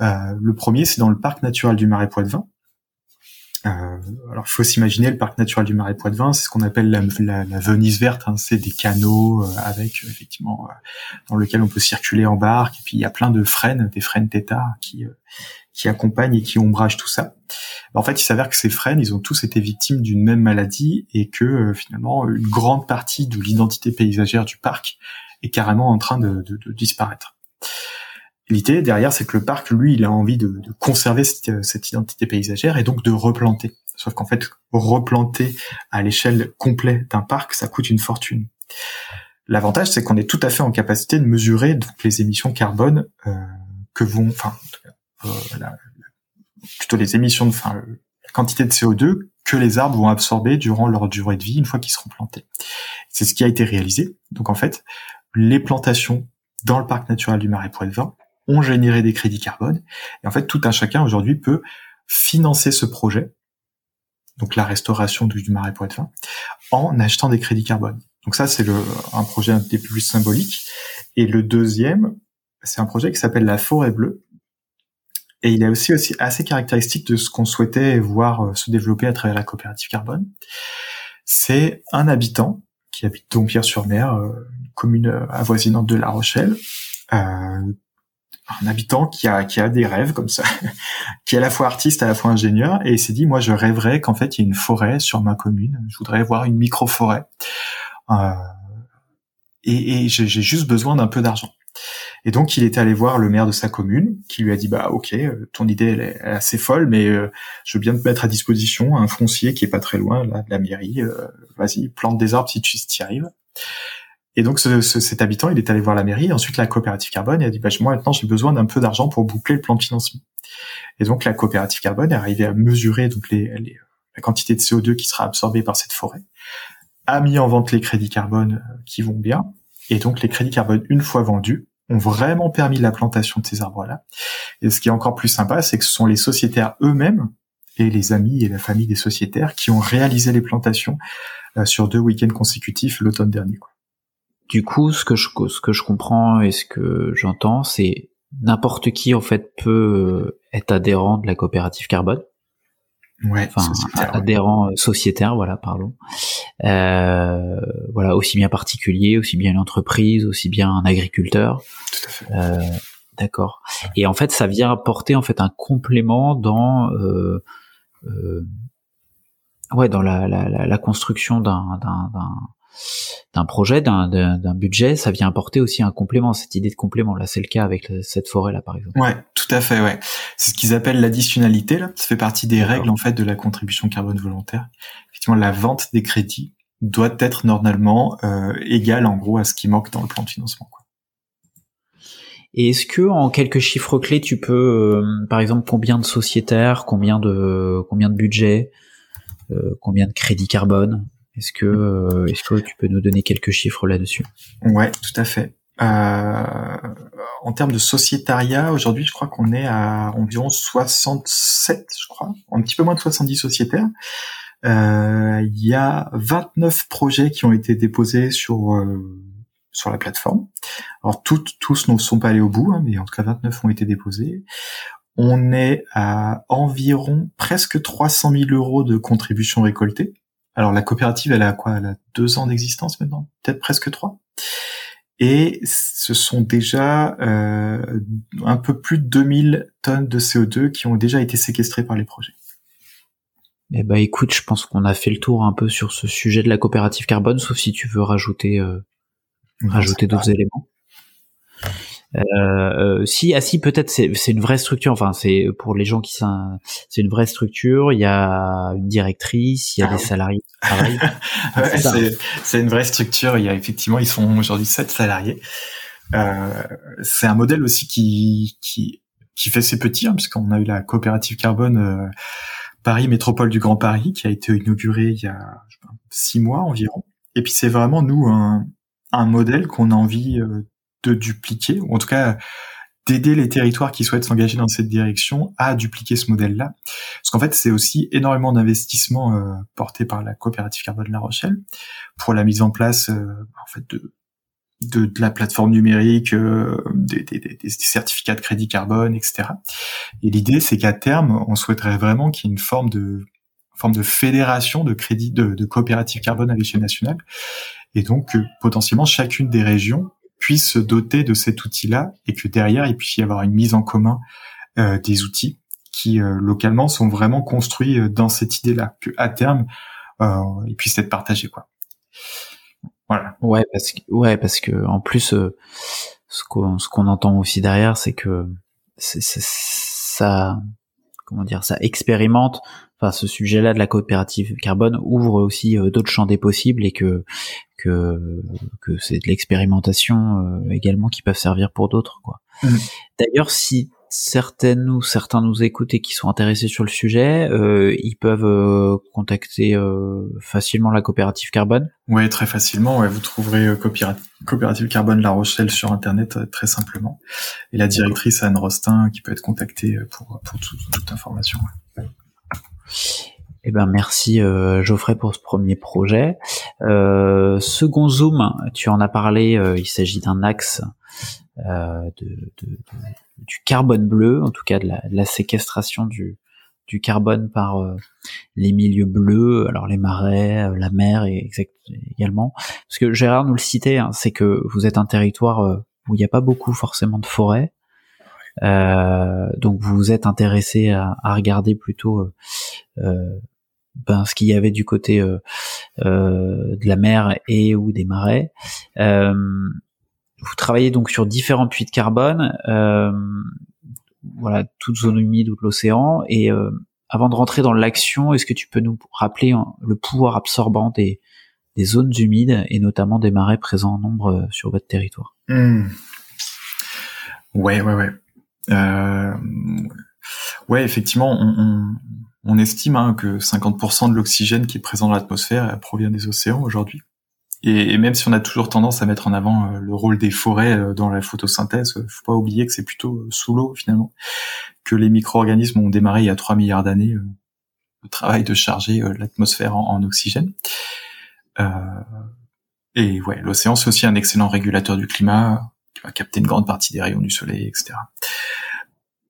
le premier, c'est dans le parc naturel du Marais Poitevin. Euh, alors, il faut s'imaginer le parc naturel du Marais Poitevin, c'est ce qu'on appelle la, Venise verte. Hein, c'est des canaux euh, avec effectivement dans lequel on peut circuler en barque. Et puis il y a plein de frênes, des frênes tétards qui qui accompagnent et qui ombragent tout ça. En fait, il s'avère que ces frênes, ils ont tous été victimes d'une même maladie et que finalement une grande partie de l'identité paysagère du parc est carrément en train de, de, de disparaître. L'idée derrière, c'est que le parc, lui, il a envie de, conserver cette, cette, identité paysagère et donc de replanter. Sauf qu'en fait, replanter à l'échelle complète d'un parc, ça coûte une fortune. L'avantage, c'est qu'on est tout à fait en capacité de mesurer donc les émissions carbone euh, que vont, enfin, la, plutôt les émissions de, enfin, la quantité de CO2 que les arbres vont absorber durant leur durée de vie une fois qu'ils seront plantés. C'est ce qui a été réalisé. Donc en fait, les plantations dans le parc naturel du Marais Poitevin ont généré des crédits carbone. Et en fait, tout un chacun aujourd'hui peut financer ce projet, donc la restauration du, Marais Poitevin, en achetant des crédits carbone. Donc ça, c'est un projet un des plus symboliques. Et le deuxième, c'est un projet qui s'appelle la forêt bleue, et il est aussi, aussi assez caractéristique de ce qu'on souhaitait voir euh, se développer à travers la coopérative carbone. C'est un habitant qui habite Dompierre-sur-Mer, euh, commune euh, avoisinante de La Rochelle, un habitant qui a qui a des rêves comme ça, qui est à la fois artiste à la fois ingénieur et il s'est dit moi je rêverais qu'en fait il y ait une forêt sur ma commune, je voudrais voir une micro forêt euh, et, et j'ai juste besoin d'un peu d'argent. Et donc il est allé voir le maire de sa commune, qui lui a dit bah ok, euh, ton idée elle est assez folle, mais euh, je veux bien te mettre à disposition un foncier qui est pas très loin là de la mairie. Euh, vas-y, plante des arbres si tu y arrives. Et donc ce, cet habitant, il est allé voir la mairie, ensuite la coopérative carbone, et a dit bah moi maintenant j'ai besoin d'un peu d'argent pour boucler le plan de financement. Et donc la coopérative carbone est arrivée à mesurer donc les, les, la quantité de CO2 qui sera absorbée par cette forêt, a mis en vente les crédits carbone qui vont bien, et donc les crédits carbone une fois vendus ont vraiment permis la plantation de ces arbres-là. Et ce qui est encore plus sympa, c'est que ce sont les sociétaires eux-mêmes et les amis et la famille des sociétaires qui ont réalisé les plantations euh, sur deux week-ends consécutifs l'automne dernier. Quoi.
Du coup, ce que je ce que je comprends et ce que j'entends, c'est n'importe qui en fait peut euh, être adhérent de la coopérative carbone
ouais,
enfin adhérent euh, sociétaire, voilà, pardon. Euh, voilà, aussi bien particulier, aussi bien une entreprise, aussi bien un agriculteur.
Tout à fait.
Euh, D'accord. Et en fait, ça vient apporter en fait un complément dans euh, euh, ouais dans la, la, la construction d'un d'un projet, d'un budget, ça vient apporter aussi un complément, cette idée de complément. Là, c'est le cas avec cette forêt-là, par exemple.
Ouais, tout à fait, ouais. C'est ce qu'ils appellent l'additionnalité, là. Ça fait partie des règles, en fait, de la contribution carbone volontaire. Effectivement, la vente des crédits doit être normalement euh, égale, en gros, à ce qui manque dans le plan de financement, quoi.
Et est-ce que en quelques chiffres clés, tu peux, euh, par exemple, combien de sociétaires, combien de combien de budget, euh, combien de crédits carbone, est-ce que, euh, est-ce que tu peux nous donner quelques chiffres là-dessus?
Ouais, tout à fait. Euh, en termes de sociétariat, aujourd'hui, je crois qu'on est à environ 67, je crois, un petit peu moins de 70 sociétaires. Euh, il y a 29 projets qui ont été déposés sur sur la plateforme. Alors toutes, tous ne sont pas allés au bout, hein, mais en tout cas 29 ont été déposés. On est à environ presque 300 000 euros de contributions récoltées. Alors la coopérative, elle a quoi? Elle a deux ans d'existence maintenant, peut-être presque trois? Et ce sont déjà euh, un peu plus de 2000 tonnes de CO2 qui ont déjà été séquestrées par les projets.
Eh ben écoute, je pense qu'on a fait le tour un peu sur ce sujet de la coopérative carbone, sauf si tu veux rajouter euh, rajouter d'autres éléments. Euh, euh, si, ah si, peut-être c'est, c'est une vraie structure. Enfin, c'est pour les gens qui sont, c'est une vraie structure. Il y a une directrice, il y a des salariés.
ouais, c'est, c'est une vraie structure. Il y a effectivement, ils sont aujourd'hui sept salariés. Euh, c'est un modèle aussi qui qui qui fait ses petits, hein, puisqu'on a eu la coopérative carbone euh, Paris Métropole du Grand Paris qui a été inaugurée il y a je sais pas, six mois environ. Et puis c'est vraiment nous un, un modèle qu'on a envie euh, de dupliquer, ou en tout cas d'aider les territoires qui souhaitent s'engager dans cette direction à dupliquer ce modèle-là. Parce qu'en fait, c'est aussi énormément d'investissements euh, portés par la coopérative carbone La Rochelle pour la mise en place euh, en fait de, de, la plateforme numérique, euh, des, certificats de crédit carbone, etc. Et l'idée, c'est qu'à terme, on souhaiterait vraiment qu'il y ait une forme de forme de fédération de crédit de, de coopérative carbone à l'échelle nationale, et donc potentiellement chacune des régions puisse se doter de cet outil-là et que derrière il puisse y avoir une mise en commun euh, des outils qui euh, localement sont vraiment construits euh, dans cette idée-là, que à terme ils puissent être partagés quoi. Voilà.
Ouais parce que ouais parce que en plus ce qu'on ce entend aussi derrière c'est que ça comment dire ça expérimente enfin ce sujet-là de la coopérative carbone ouvre aussi d'autres champs des possibles et que que que c'est de l'expérimentation euh, également qui peuvent servir pour d'autres quoi. Mmh. D'ailleurs si certaines ou certains nous écoutent et qui sont intéressés sur le sujet, euh, ils peuvent euh, contacter euh, facilement la coopérative Carbone.
Ouais, très facilement. Ouais, vous trouverez coopérative Carbone La Rochelle sur internet très simplement. Et la directrice Anne Rostin qui peut être contactée pour pour toute information.
Eh ben merci Geoffrey pour ce premier projet. second zoom, tu en as parlé. il s'agit d'un axe du carbone bleu, en tout cas de la, séquestration du, carbone par euh, les milieux bleus, alors les marais, euh, la mer et également. Parce que Gérard nous le citait, hein, c'est que vous êtes un territoire euh, où il n'y a pas beaucoup forcément de forêt. Donc vous vous êtes intéressé à, à regarder plutôt ben, ce qu'il y avait du côté de la mer et ou des marais vous travaillez donc sur différents puits de carbone, euh, voilà, toute zone humide ou de l'océan. Et euh, avant de rentrer dans l'action, est-ce que tu peux nous rappeler le pouvoir absorbant des, des zones humides et notamment des marais présents en nombre euh, sur votre territoire?
Mmh. Ouais, ouais, ouais. Euh, ouais, effectivement, on, estime hein, que 50% de l'oxygène qui est présent dans l'atmosphère provient des océans aujourd'hui. Et, même si on a toujours tendance à mettre en avant euh, le rôle des forêts euh, dans la photosynthèse, euh, faut pas oublier que c'est plutôt sous l'eau finalement que les micro-organismes ont démarré il y a 3 milliards d'années le travail de charger l'atmosphère en, oxygène. et ouais, l'océan c'est aussi un excellent régulateur du climat qui va capter une grande partie des rayons du soleil, etc.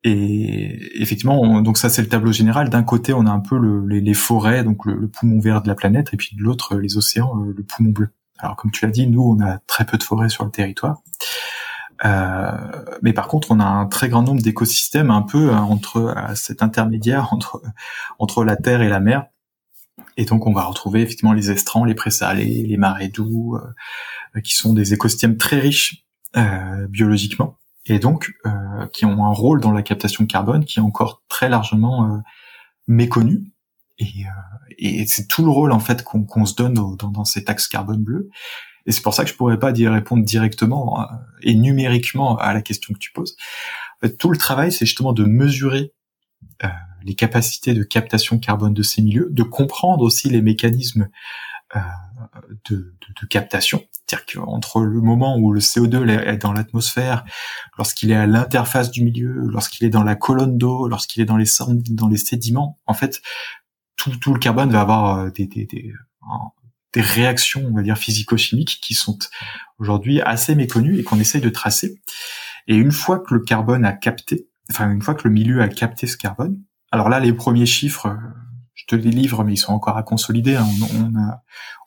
Et effectivement, donc ça c'est le tableau général. D'un côté, on a un peu les, forêts, donc le, poumon vert de la planète, et puis de l'autre, les océans, le poumon bleu. Alors comme tu l'as dit, nous on a très peu de forêts sur le territoire. Euh, mais par contre, on a un très grand nombre d'écosystèmes un peu euh, entre euh, cet intermédiaire entre entre la terre et la mer. Et donc, on va retrouver effectivement les estrans, les présalés, les marais doux, qui sont des écosystèmes très riches biologiquement, et donc qui ont un rôle dans la captation de carbone qui est encore très largement méconnu et, euh, et c'est tout le rôle en fait qu'on se donne dans, dans, cet axe carbone bleu. Et c'est pour ça que je pourrais pas dire répondre directement euh, et numériquement à la question que tu poses. Tout le travail, c'est justement de mesurer euh, les capacités de captation carbone de ces milieux, de comprendre aussi les mécanismes euh, de, de, de, captation. C'est-à-dire qu'entre le moment où le CO2 est dans l'atmosphère, lorsqu'il est à l'interface du milieu, lorsqu'il est dans la colonne d'eau, lorsqu'il est dans les, dans les sédiments, en fait, tout, tout le carbone va avoir euh, des, des, réactions, on va dire, physico-chimiques qui sont aujourd'hui assez méconnues et qu'on essaye de tracer. Et une fois que le carbone a capté, enfin une fois que le milieu a capté ce carbone, alors là les premiers chiffres, je te les livre, mais ils sont encore à consolider. Hein. On,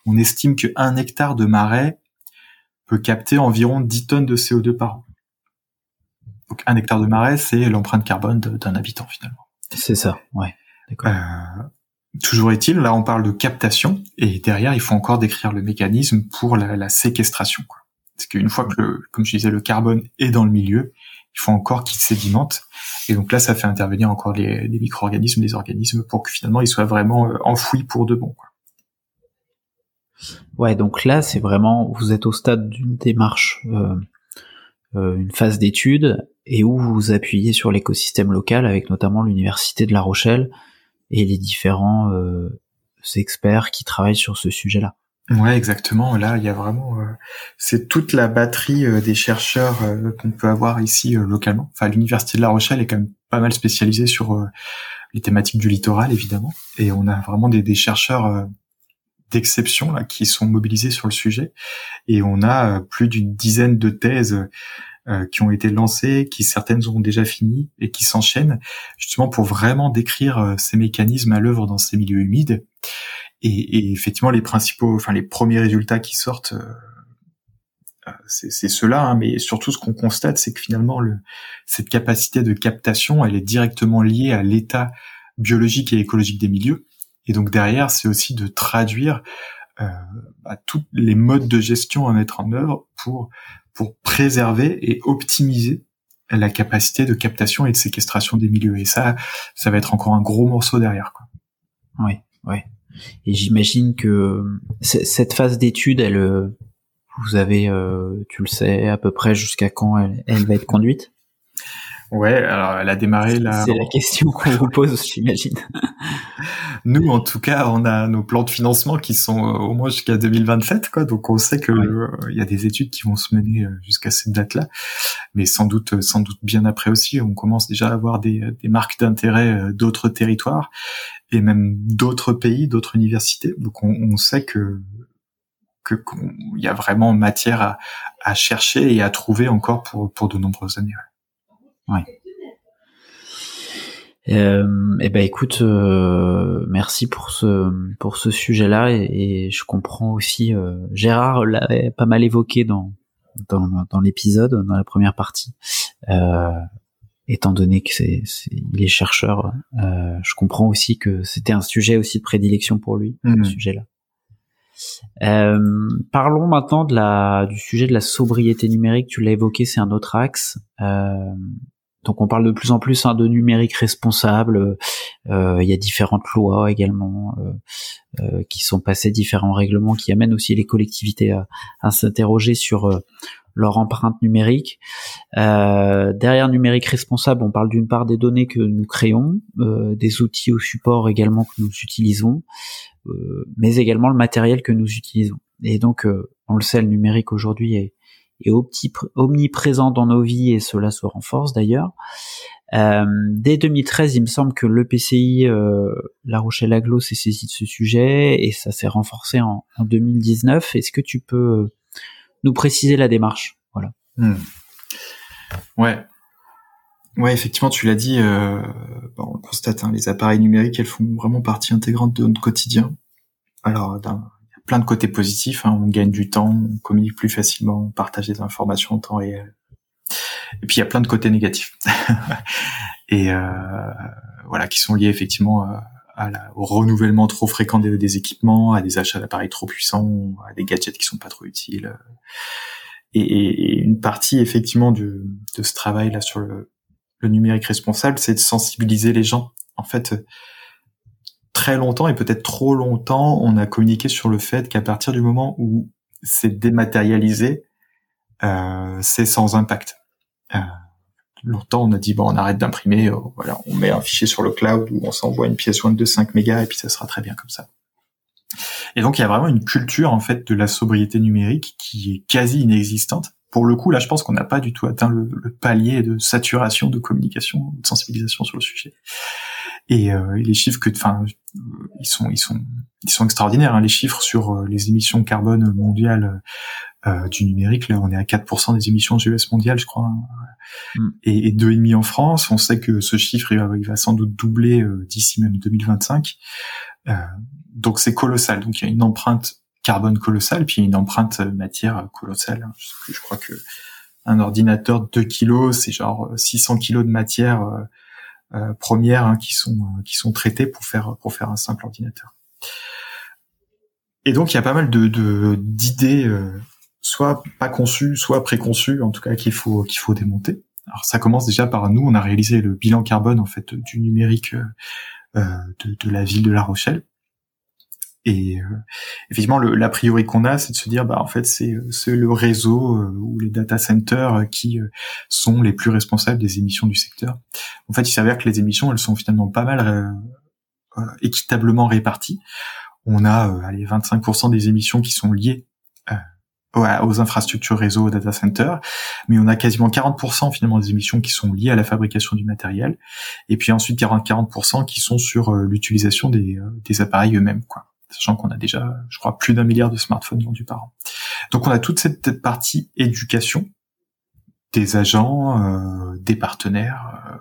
on estime qu'un hectare de marais peut capter environ 10 tonnes de CO2 par an. Donc un hectare de marais, c'est l'empreinte carbone d'un habitant finalement.
C'est ça, ouais.
Euh, Toujours est-il, là on parle de captation, et derrière il faut encore décrire le mécanisme pour la, séquestration. Quoi. Parce qu'une fois que, le, comme je disais, le carbone est dans le milieu, il faut encore qu'il sédimente, et donc là ça fait intervenir encore les, micro-organismes, les organismes, pour que finalement ils soient vraiment euh, enfouis pour de bon. Quoi.
Ouais, donc là c'est vraiment, vous êtes au stade d'une démarche, euh, euh, une phase d'étude, et où vous vous appuyez sur l'écosystème local, avec notamment l'université de La Rochelle, et les différents euh, experts qui travaillent sur ce sujet-là.
Ouais, exactement. Là, il y a vraiment, euh, c'est toute la batterie euh, des chercheurs qu'on peut avoir ici localement. Enfin, l'université de La Rochelle est quand même pas mal spécialisée sur les thématiques du littoral, évidemment, et on a vraiment des, des chercheurs d'exception là qui sont mobilisés sur le sujet, et on a plus d'une dizaine de thèses euh, qui ont été lancées, qui certaines ont déjà fini et qui s'enchaînent justement pour vraiment décrire euh, ces mécanismes à l'œuvre dans ces milieux humides. Et, et, effectivement, les principaux, enfin les premiers résultats qui sortent, euh, c'est cela. Hein, mais surtout, ce qu'on constate, c'est que finalement, le, cette capacité de captation, elle est directement liée à l'état biologique et écologique des milieux. Et donc derrière, c'est aussi de traduire euh, à tous les modes de gestion à mettre en œuvre pour pour préserver et optimiser la capacité de captation et de séquestration des milieux. Et ça, ça va être encore un gros morceau derrière. Quoi.
Oui, oui. Et j'imagine que cette phase d'étude, elle, euh, vous avez, euh, tu le sais, à peu près jusqu'à quand elle va être conduite?
Ouais, alors elle a démarré là.
C'est la question qu'on vous pose, j'imagine.
Nous, en tout cas, on a nos plans de financement qui sont euh, au moins jusqu'à 2027, quoi. Donc on sait que euh, il y a des études qui vont se mener euh, jusqu'à cette date-là, mais sans doute, sans doute bien après aussi. On commence déjà à avoir des, des marques d'intérêt d'autres territoires et même d'autres pays, d'autres universités. Donc on, on sait que qu'il y a vraiment matière à, à, chercher et à trouver encore pour pour de nombreuses années.
Ouais. Euh, eh ben écoute, euh, merci pour ce pour ce sujet-là et, je comprends aussi. Euh, Gérard l'avait pas mal évoqué dans dans, dans l'épisode, dans la première partie. Euh, étant donné que c'est il est chercheur, euh, je comprends aussi que c'était un sujet aussi de prédilection pour lui, ce mmh. sujet-là. Euh, parlons maintenant de la, du sujet de la sobriété numérique. Tu l'as évoqué, c'est un autre axe. Donc on parle de plus en plus hein, de numérique responsable. Euh, il y a différentes lois également euh, euh, qui sont passées, différents règlements qui amènent aussi les collectivités à, à s'interroger sur leur empreinte numérique. derrière numérique responsable, on parle d'une part des données que nous créons, des outils au support également que nous utilisons, mais également le matériel que nous utilisons. Et donc, on le sait, le numérique aujourd'hui est est omniprésent dans nos vies et cela se renforce d'ailleurs. Euh, dès 2013, il me semble que l'EPCI euh, La Rochelle-Aglo s'est saisi de ce sujet et ça s'est renforcé en, 2019. Est-ce que tu peux nous préciser la démarche? Voilà.
Hmm. Ouais. Ouais, effectivement, tu l'as dit, euh, on le constate, hein, les appareils numériques, elles font vraiment partie intégrante de notre quotidien. Alors, plein de côtés positifs. Hein. On gagne du temps, on communique plus facilement, on partage des informations en temps réel. Et puis il y a plein de côtés négatifs. et euh, voilà, qui sont liés effectivement à la, au renouvellement trop fréquent des, équipements, à des achats d'appareils trop puissants, à des gadgets qui sont pas trop utiles. Et, une partie effectivement de, de ce travail là sur le, le numérique responsable, c'est de sensibiliser les gens. En fait, très longtemps et peut-être trop longtemps, on a communiqué sur le fait qu'à partir du moment où c'est dématérialisé, euh, c'est sans impact. Euh, longtemps, on a dit bon, on arrête d'imprimer, euh, voilà, on met un fichier sur le cloud où on s'envoie une pièce jointe de 5 mégas et puis ça sera très bien comme ça. Et donc il y a vraiment une culture en fait de la sobriété numérique qui est quasi inexistante. Pour le coup, là, je pense qu'on n'a pas du tout atteint le, palier de saturation de communication, de sensibilisation sur le sujet. Et euh, les chiffres que, enfin, ils sont, ils sont, ils sont extraordinaires. Hein, les chiffres sur euh, les émissions carbone mondiales euh, du numérique, là, on est à 4% des émissions GES mondiales, je crois, hein. mm. et, et 2,5 en France. On sait que ce chiffre, il va, il va sans doute doubler euh, d'ici même 2025. donc c'est colossal. Donc il y a une empreinte carbone colossale, puis une empreinte matière colossale. Hein. Je, je crois que un ordinateur de 2 kilos, c'est genre 600 kilos de matière euh, premières hein, qui sont euh, qui sont traitées pour faire pour faire un simple ordinateur. Et donc il y a pas mal de d'idées euh, soit pas conçues, soit préconçues en tout cas qu'il faut qu'il faut démonter. Alors ça commence déjà par nous, on a réalisé le bilan carbone en fait du numérique de, la ville de La Rochelle. Et euh, effectivement, l'a priori qu'on a, c'est de se dire, bah en fait, c'est c'est le réseau euh, ou les data centers euh, qui sont les plus responsables des émissions du secteur. En fait, il s'avère que les émissions, elles sont finalement pas mal équitablement réparties. On a allez, 25% des émissions qui sont liées aux infrastructures réseau, aux data centers, mais on a quasiment 40% finalement des émissions qui sont liées à la fabrication du matériel, et puis ensuite 40% qui sont sur l'utilisation des, des appareils eux-mêmes, quoi sachant qu'on a déjà, je crois, plus d'un milliard de smartphones vendus par an. Donc on a toute cette partie éducation des agents, euh, des partenaires, euh,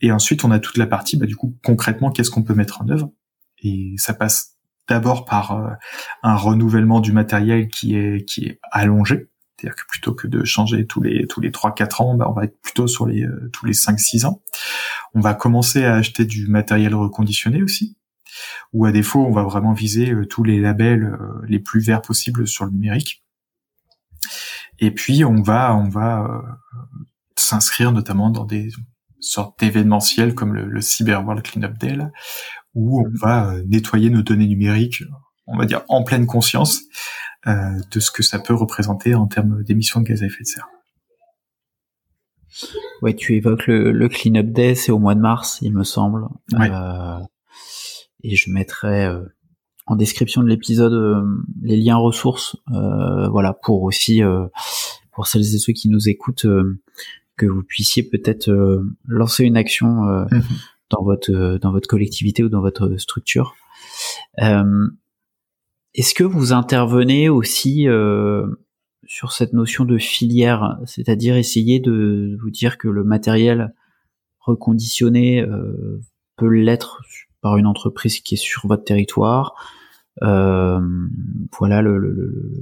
et ensuite on a toute la partie, bah, du coup, concrètement, qu'est-ce qu'on peut mettre en œuvre Et ça passe d'abord par euh, un renouvellement du matériel qui est qui est allongé, c'est-à-dire que plutôt que de changer tous les tous les trois quatre ans, bah, on va être plutôt sur les tous les 5 6 ans. On va commencer à acheter du matériel reconditionné aussi ou à défaut, on va vraiment viser euh, tous les labels euh, les plus verts possibles sur le numérique. Et puis on va on va euh, s'inscrire notamment dans des sortes d'événementiels comme le, Cyber World Cleanup Day où on va nettoyer nos données numériques, on va dire en pleine conscience de ce que ça peut représenter en termes d'émissions de gaz à effet de serre.
Ouais, tu évoques le, le Clean-up Day, c'est au mois de mars, il me semble.
Ouais.
Euh, et je mettrai euh, en description de l'épisode euh, les liens ressources, euh, voilà, pour aussi euh, pour celles et ceux qui nous écoutent, euh, que vous puissiez peut-être euh, lancer une action euh,
Mhm.
dans votre euh, dans votre collectivité ou dans votre structure. Euh, Est-ce que vous intervenez aussi euh, sur cette notion de filière, c'est-à-dire essayer de vous dire que le matériel reconditionné euh, peut l'être par une entreprise qui est sur votre territoire. Euh, voilà le, le- le-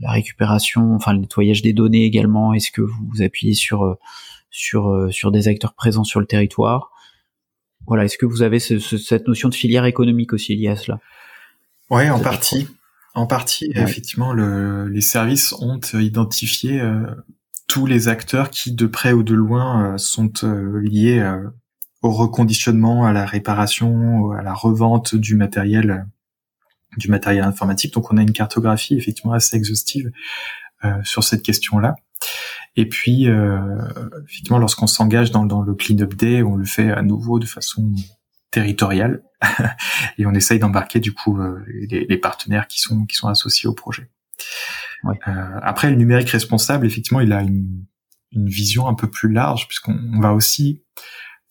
la récupération, enfin le nettoyage des données également. Est-ce que vous vous appuyez sur euh, sur euh, sur des acteurs présents sur le territoire? Voilà, est-ce que vous avez ce- ce- cette notion de filière économique aussi liée à cela?
Ouais, en partie. En partie,
Ouais.
effectivement, le, les services ont identifié euh, tous les acteurs qui, de près ou de loin, euh, sont euh, liés au reconditionnement, à la réparation, à la revente du matériel, du matériel informatique. Donc, on a une cartographie effectivement assez exhaustive euh, sur cette question-là. Et puis, euh, effectivement, lorsqu'on s'engage dans, dans le clean-up day, on le fait à nouveau de façon territoriale et on essaye d'embarquer du coup euh, les, les partenaires qui sont qui sont associés au projet. Euh, après, le numérique responsable, effectivement, il a une, une vision un peu plus large puisqu'on on va aussi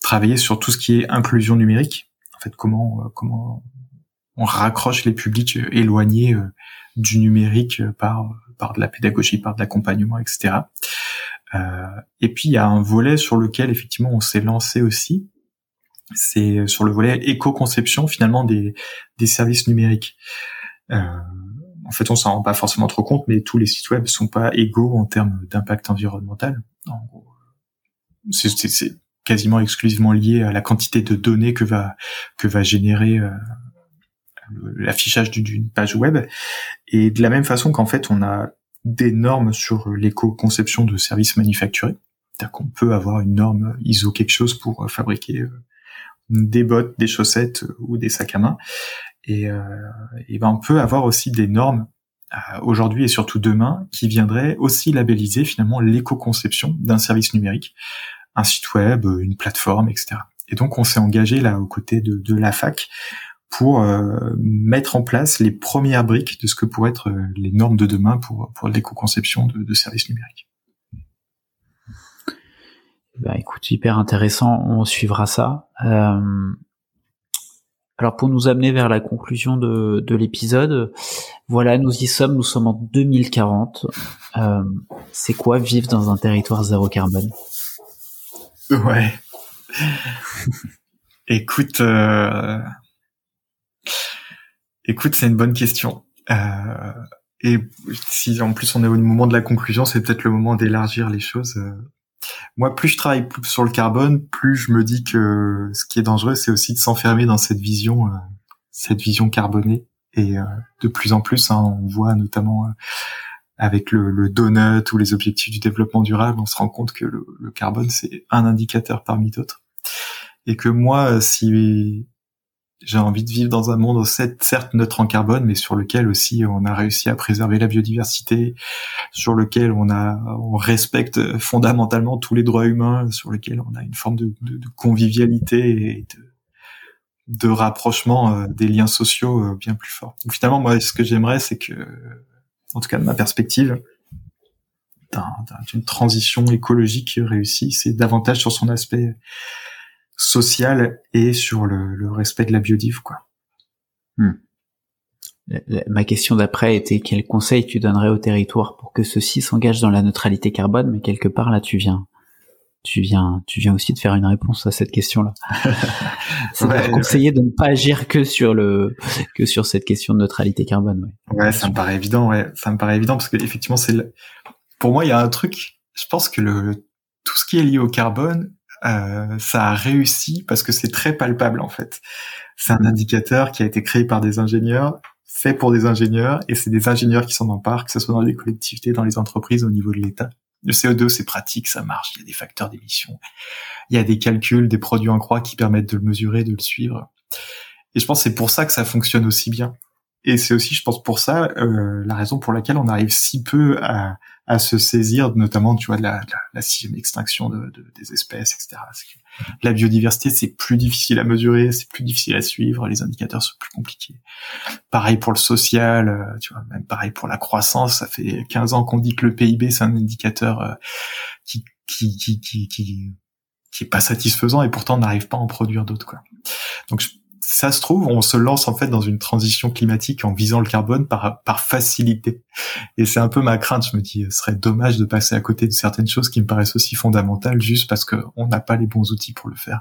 travailler sur tout ce qui est inclusion numérique. En fait, comment euh, comment on raccroche les publics euh, éloignés euh, du numérique par par de la pédagogie, par de l'accompagnement, etc. Et puis il y a un volet sur lequel effectivement on s'est lancé aussi, c'est sur le volet éco-conception finalement des, des services numériques. Euh, en fait, on s'en rend pas forcément trop compte, mais tous les sites web sont pas égaux en termes d'impact environnemental. Quasiment exclusivement lié à la quantité de données que va que va générer euh, l'affichage d'une- page web. Et de la même façon qu'en fait, on a des normes sur l'éco-conception de services manufacturés. C'est-à-dire qu'on peut avoir une norme ISO quelque chose pour euh, fabriquer euh, des bottes, des chaussettes ou des sacs à main. Et, et ben on peut avoir aussi des normes aujourd'hui et surtout demain qui viendraient aussi labelliser finalement l'éco-conception d'un service numérique, un site web, euh, une plateforme, etc. Et donc on s'est engagé là aux côtés de, la fac pour euh, mettre en place les premières briques de ce que pourraient être euh, les normes de demain pour, l'éco-conception de, services numériques.
Ben, écoute, hyper intéressant, on suivra ça. Alors pour nous amener vers la conclusion de, de l'épisode, voilà, nous y sommes, nous sommes en 2040. Euh, c'est quoi vivre dans un territoire zéro carbone?
Ouais. Écoute, euh... écoute, c'est une bonne question. Euh... Et si en plus on est au moment de la conclusion, c'est peut-être le moment d'élargir les choses. Euh, Moi, plus je travaille sur le carbone, plus je me dis que ce qui est dangereux, c'est aussi de s'enfermer dans cette vision, euh, cette vision carbonée. Et euh, de plus en plus, hein, on voit notamment avec le, le donut ou les objectifs du développement durable, on se rend compte que le, le carbone c'est un indicateur parmi d'autres. Et que moi, euh, si j'ai envie de vivre dans un monde certes neutre en carbone, mais sur lequel aussi on a réussi à préserver la biodiversité, sur lequel on a on respecte fondamentalement tous les droits humains, sur lequel on a une forme de, convivialité et de, de rapprochement euh, des liens sociaux euh, bien plus forts. Donc finalement, moi, ce que j'aimerais, c'est que, en tout cas de ma perspective, d'une transition écologique réussie, c'est davantage sur son aspect social et sur le, respect de la biodive, quoi.
Hmm. Ma question d'après était quel conseil tu donnerais au territoire pour que ceux-ci s'engagent dans la neutralité carbone, mais quelque part là tu viens, tu viens, tu viens aussi de faire une réponse à cette question-là. C'est ouais, conseiller ouais. de ne pas agir que sur le, que sur cette question de neutralité carbone.
Ouais, ouais ça me paraît évident. Ouais, ça me paraît évident parce que effectivement c'est, le... pour moi il y a un truc. Je pense que le tout ce qui est lié au carbone, euh, ça a réussi parce que c'est très palpable en fait. C'est un indicateur qui a été créé par des ingénieurs, fait pour des ingénieurs, et c'est des ingénieurs qui s'en emparent, que ce soit dans les collectivités, dans les entreprises, au niveau de l'État. Le CO2, c'est pratique, ça marche, il y a des facteurs d'émission, il y a des calculs, des produits en croix qui permettent de le mesurer, de le suivre. Et je pense que c'est pour ça que ça fonctionne aussi bien. Et c'est aussi, je pense, pour ça, euh, la raison pour laquelle on arrive si peu à, à se saisir, notamment, tu vois, de la, la, sixième extinction de, de, des espèces, etc. La biodiversité, c'est plus difficile à mesurer, c'est plus difficile à suivre, les indicateurs sont plus compliqués. Pareil pour le social, euh, tu vois, même pareil pour la croissance, ça fait 15 ans qu'on dit que le PIB, c'est un indicateur euh, qui, qui, qui, qui, qui, qui est pas satisfaisant et pourtant on n'arrive pas à en produire d'autres, quoi. Donc, je, ça se trouve, on se lance en fait dans une transition climatique en visant le carbone par, par facilité. Et c'est un peu ma crainte. Je me dis, ce serait dommage de passer à côté de certaines choses qui me paraissent aussi fondamentales juste parce qu'on n'a pas les bons outils pour le faire.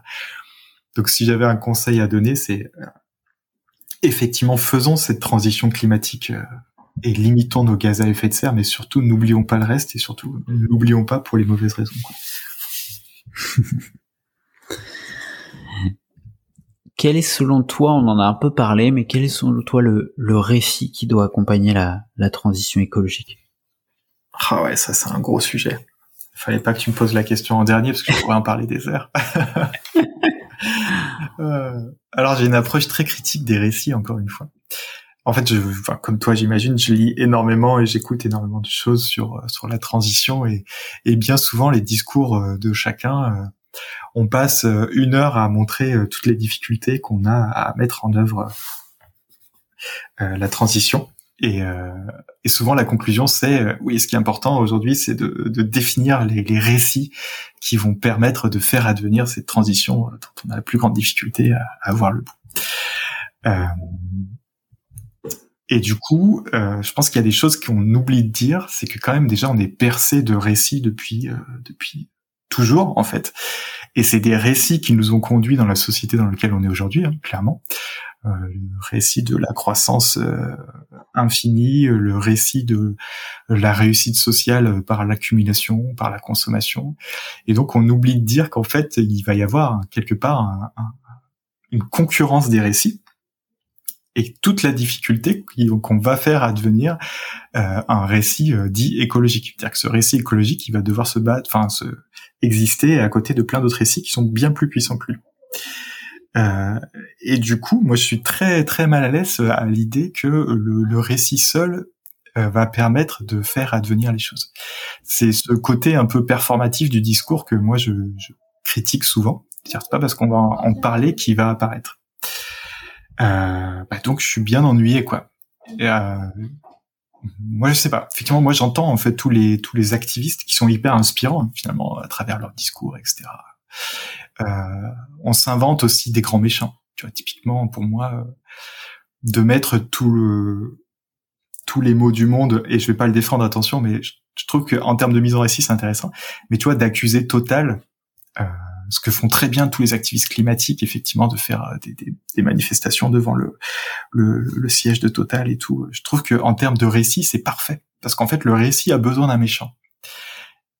Donc si j'avais un conseil à donner, c'est euh, effectivement faisons cette transition climatique euh, et limitons nos gaz à effet de serre, mais surtout n'oublions pas le reste et surtout n'oublions pas pour les mauvaises raisons.
quel est selon toi, on en a un peu parlé, mais quel est selon toi le, le récit qui doit accompagner la, la transition écologique?
Ah ouais, ça c'est un gros sujet. Fallait pas que tu me poses la question en dernier parce que je pourrais en parler des heures. euh, alors j'ai une approche très critique des récits encore une fois. En fait, je, enfin, comme toi, j'imagine, je lis énormément et j'écoute énormément de choses sur sur la transition et, et bien souvent les discours euh, de chacun euh, on passe euh, une heure à montrer euh, toutes les difficultés qu'on a à mettre en œuvre euh, la transition. Et, souvent la conclusion c'est oui ce qui est important aujourd'hui c'est de, définir les, récits qui vont permettre de faire advenir cette transition dont on a la plus grande difficulté à, avoir le bout. et du coup, je pense qu'il y a des choses qu'on oublie de dire, c'est que quand même déjà on est percé de récits depuis depuis toujours en fait. Et c'est des récits qui nous ont conduits dans la société dans laquelle on est aujourd'hui, hein, clairement. Euh, le récit de la croissance euh, infinie, le récit de la réussite sociale par l'accumulation, par la consommation. Et donc on oublie de dire qu'en fait il va y avoir quelque part une concurrence des récits et toute la difficulté qu'on va faire advenir euh, un récit euh, dit écologique. C'est-à-dire que ce récit écologique, il va devoir se battre, enfin se exister à côté de plein d'autres récits qui sont bien plus puissants que lui. Euh, et du coup, moi, je suis très très mal à l'aise à l'idée que le, récit seul euh, va permettre de faire advenir les choses. C'est ce côté un peu performatif du discours que moi je, je critique souvent. C'est pas parce qu'on va en parler qu'il va apparaître. Euh, bah donc je suis bien ennuyé quoi. Euh, moi je sais pas. Effectivement, moi j'entends en fait tous les tous les activistes qui sont hyper inspirants finalement à travers leurs discours, etc. Euh, on s'invente aussi des grands méchants. Tu vois, typiquement pour moi, de mettre tout le, tous les mots du monde et je vais pas le défendre, attention, mais je, je trouve que en termes de mise en récit c'est intéressant. Mais tu vois, d'accuser Total. Euh, ce que font très bien tous les activistes climatiques, effectivement, de faire euh, des, des, des manifestations devant le, le, le, siège de Total et tout. Je trouve que en termes de récit, c'est parfait parce qu'en fait, le récit a besoin d'un méchant.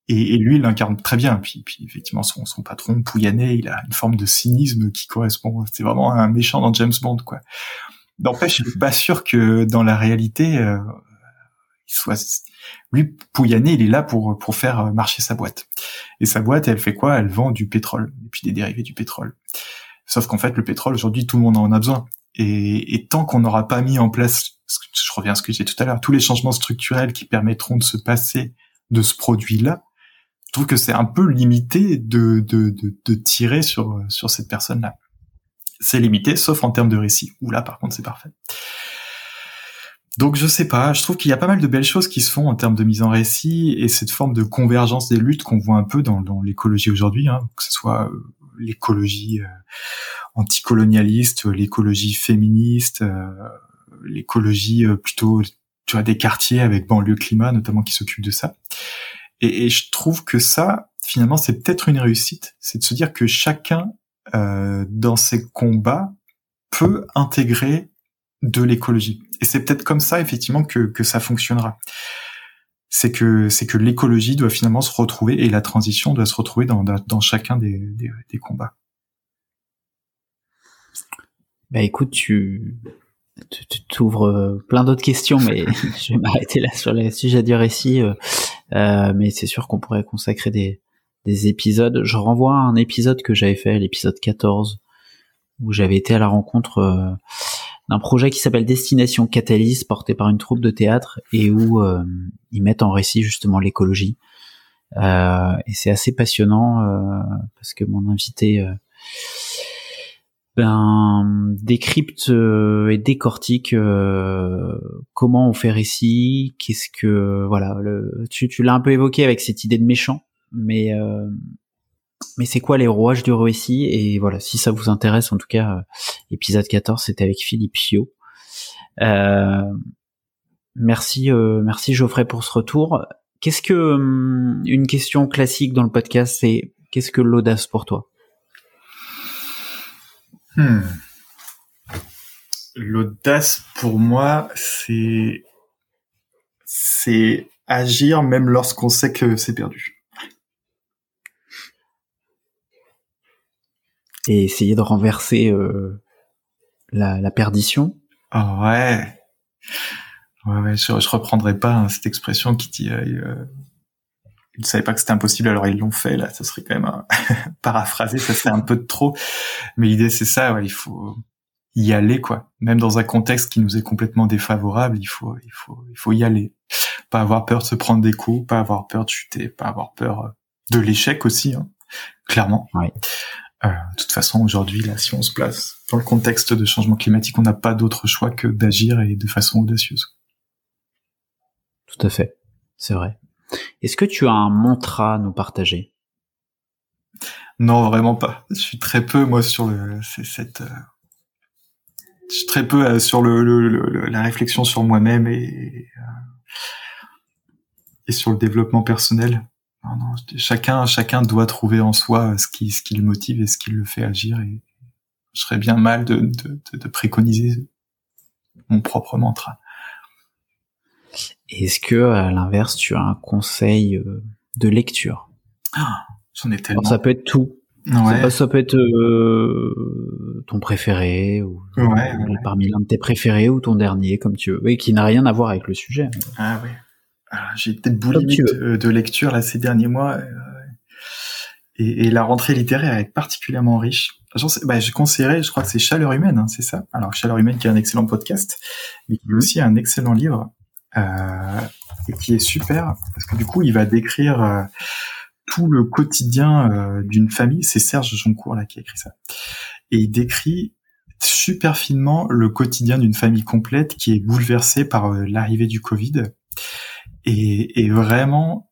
Et, et, lui, il l'incarne très bien. Puis, puis effectivement, son, son patron, Pouyanné, il a une forme de cynisme qui correspond. C'est vraiment un méchant dans James Bond, quoi. N'empêche, je suis pas sûr que dans la réalité, euh, soit lui, Pouyanné, il est là pour pour faire marcher sa boîte. Et sa boîte, elle fait quoi? Elle vend du pétrole et puis des dérivés du pétrole. Sauf qu'en fait, le pétrole aujourd'hui, tout le monde en a besoin. Et, et tant qu'on n'aura pas mis en place, je reviens à ce que j'ai tout à l'heure, tous les changements structurels qui permettront de se passer de ce produit-là, je trouve que c'est un peu limité de, de, de, de tirer sur, sur cette personne-là. C'est limité, sauf en termes de récit, où là, par contre, c'est parfait. Donc je sais pas, je trouve qu'il y a pas mal de belles choses qui se font en termes de mise en récit et cette forme de convergence des luttes qu'on voit un peu dans, l'écologie aujourd'hui, hein, que ce soit euh, l'écologie euh, anticolonialiste, l'écologie féministe, euh, l'écologie plutôt tu vois des quartiers avec banlieue climat notamment qui s'occupent de ça. Et, et, je trouve que ça finalement c'est peut-être une réussite, c'est de se dire que chacun dans ses combats peut intégrer de l'écologie. Et c'est peut-être comme ça effectivement que, que ça fonctionnera. C'est que c'est que l'écologie doit finalement se retrouver et la transition doit se retrouver dans, dans chacun des, des, des combats.
Bah écoute, tu tu t'ouvres euh, plein d'autres questions, mais je vais m'arrêter là sur les sujets du récit. Euh, euh, mais c'est sûr qu'on pourrait consacrer des, des épisodes. Je renvoie à un épisode que j'avais fait, l'épisode 14, où j'avais été à la rencontre d'un projet qui s'appelle Destination Catalyse, porté par une troupe de théâtre et où euh, ils mettent en récit justement l'écologie. Euh, et c'est assez passionnant euh, parce que mon invité ben, décrypte et décortique comment on fait récit, qu'est-ce que voilà, tu, tu l'as un peu évoqué avec cette idée de méchant, mais mais c'est quoi les rouages du récit? Et voilà si ça vous intéresse en tout cas euh, épisode 14 c'était avec Philippe Pio euh, merci euh, merci Geoffrey pour ce retour. Qu'est-ce que hum, une question classique dans le podcast c'est qu'est-ce que l'audace pour toi?
Hmm. l'audace pour moi c'est c'est agir même lorsqu'on sait que c'est perdu
et essayer de renverser euh, la, la, perdition.
Oh ouais. Ouais, ouais, je, je reprendrai pas hein, cette expression qui dit euh, euh, ils ne savaient pas que c'était impossible alors ils l'ont fait là ça serait quand même un... paraphraser ça serait un peu de trop mais l'idée c'est ça ouais, il faut y aller quoi même dans un contexte qui nous est complètement défavorable il faut il faut il faut y aller pas avoir peur de se prendre des coups pas avoir peur de chuter pas avoir peur de l'échec aussi hein, clairement
ouais.
Euh, de toute façon, aujourd'hui, là, si on se place dans le contexte de changement climatique, on n'a pas d'autre choix que d'agir et de façon audacieuse.
Tout à fait, c'est vrai. Est-ce que tu as un mantra à nous partager?
Non, vraiment pas. Je suis très peu, moi, sur le, cette, euh, je suis très peu euh, sur le, la réflexion sur moi-même et, et sur le développement personnel chacun, chacun doit trouver en soi ce qui, ce qui le motive et ce qui le fait agir. Et je serais bien mal de, de, de, préconiser mon propre mantra.
Est-ce que, à l'inverse, tu as un conseil euh, de lecture?
Ah, J'en ai tellement.
ça peut être tout.
Ouais.
Ça, peut être euh, ton préféré ou parmi l'un de tes préférés ou ton dernier, comme tu veux, et qui n'a rien à voir avec le sujet.
Ah oui. J'ai été boulimique de, de, lecture là ces derniers mois euh, et, et, la rentrée littéraire est particulièrement riche. Bah, je conseillerais, je crois que c'est Chaleur humaine, hein, c'est ça? Alors Chaleur humaine qui est un excellent podcast, mais qui est mhm. aussi un excellent livre euh, et qui est super parce que du coup il va décrire euh, tout le quotidien euh, d'une famille. C'est Serge Joncourt là qui a écrit ça et il décrit super finement le quotidien d'une famille complète qui est bouleversée par l'arrivée du Covid et, et, vraiment,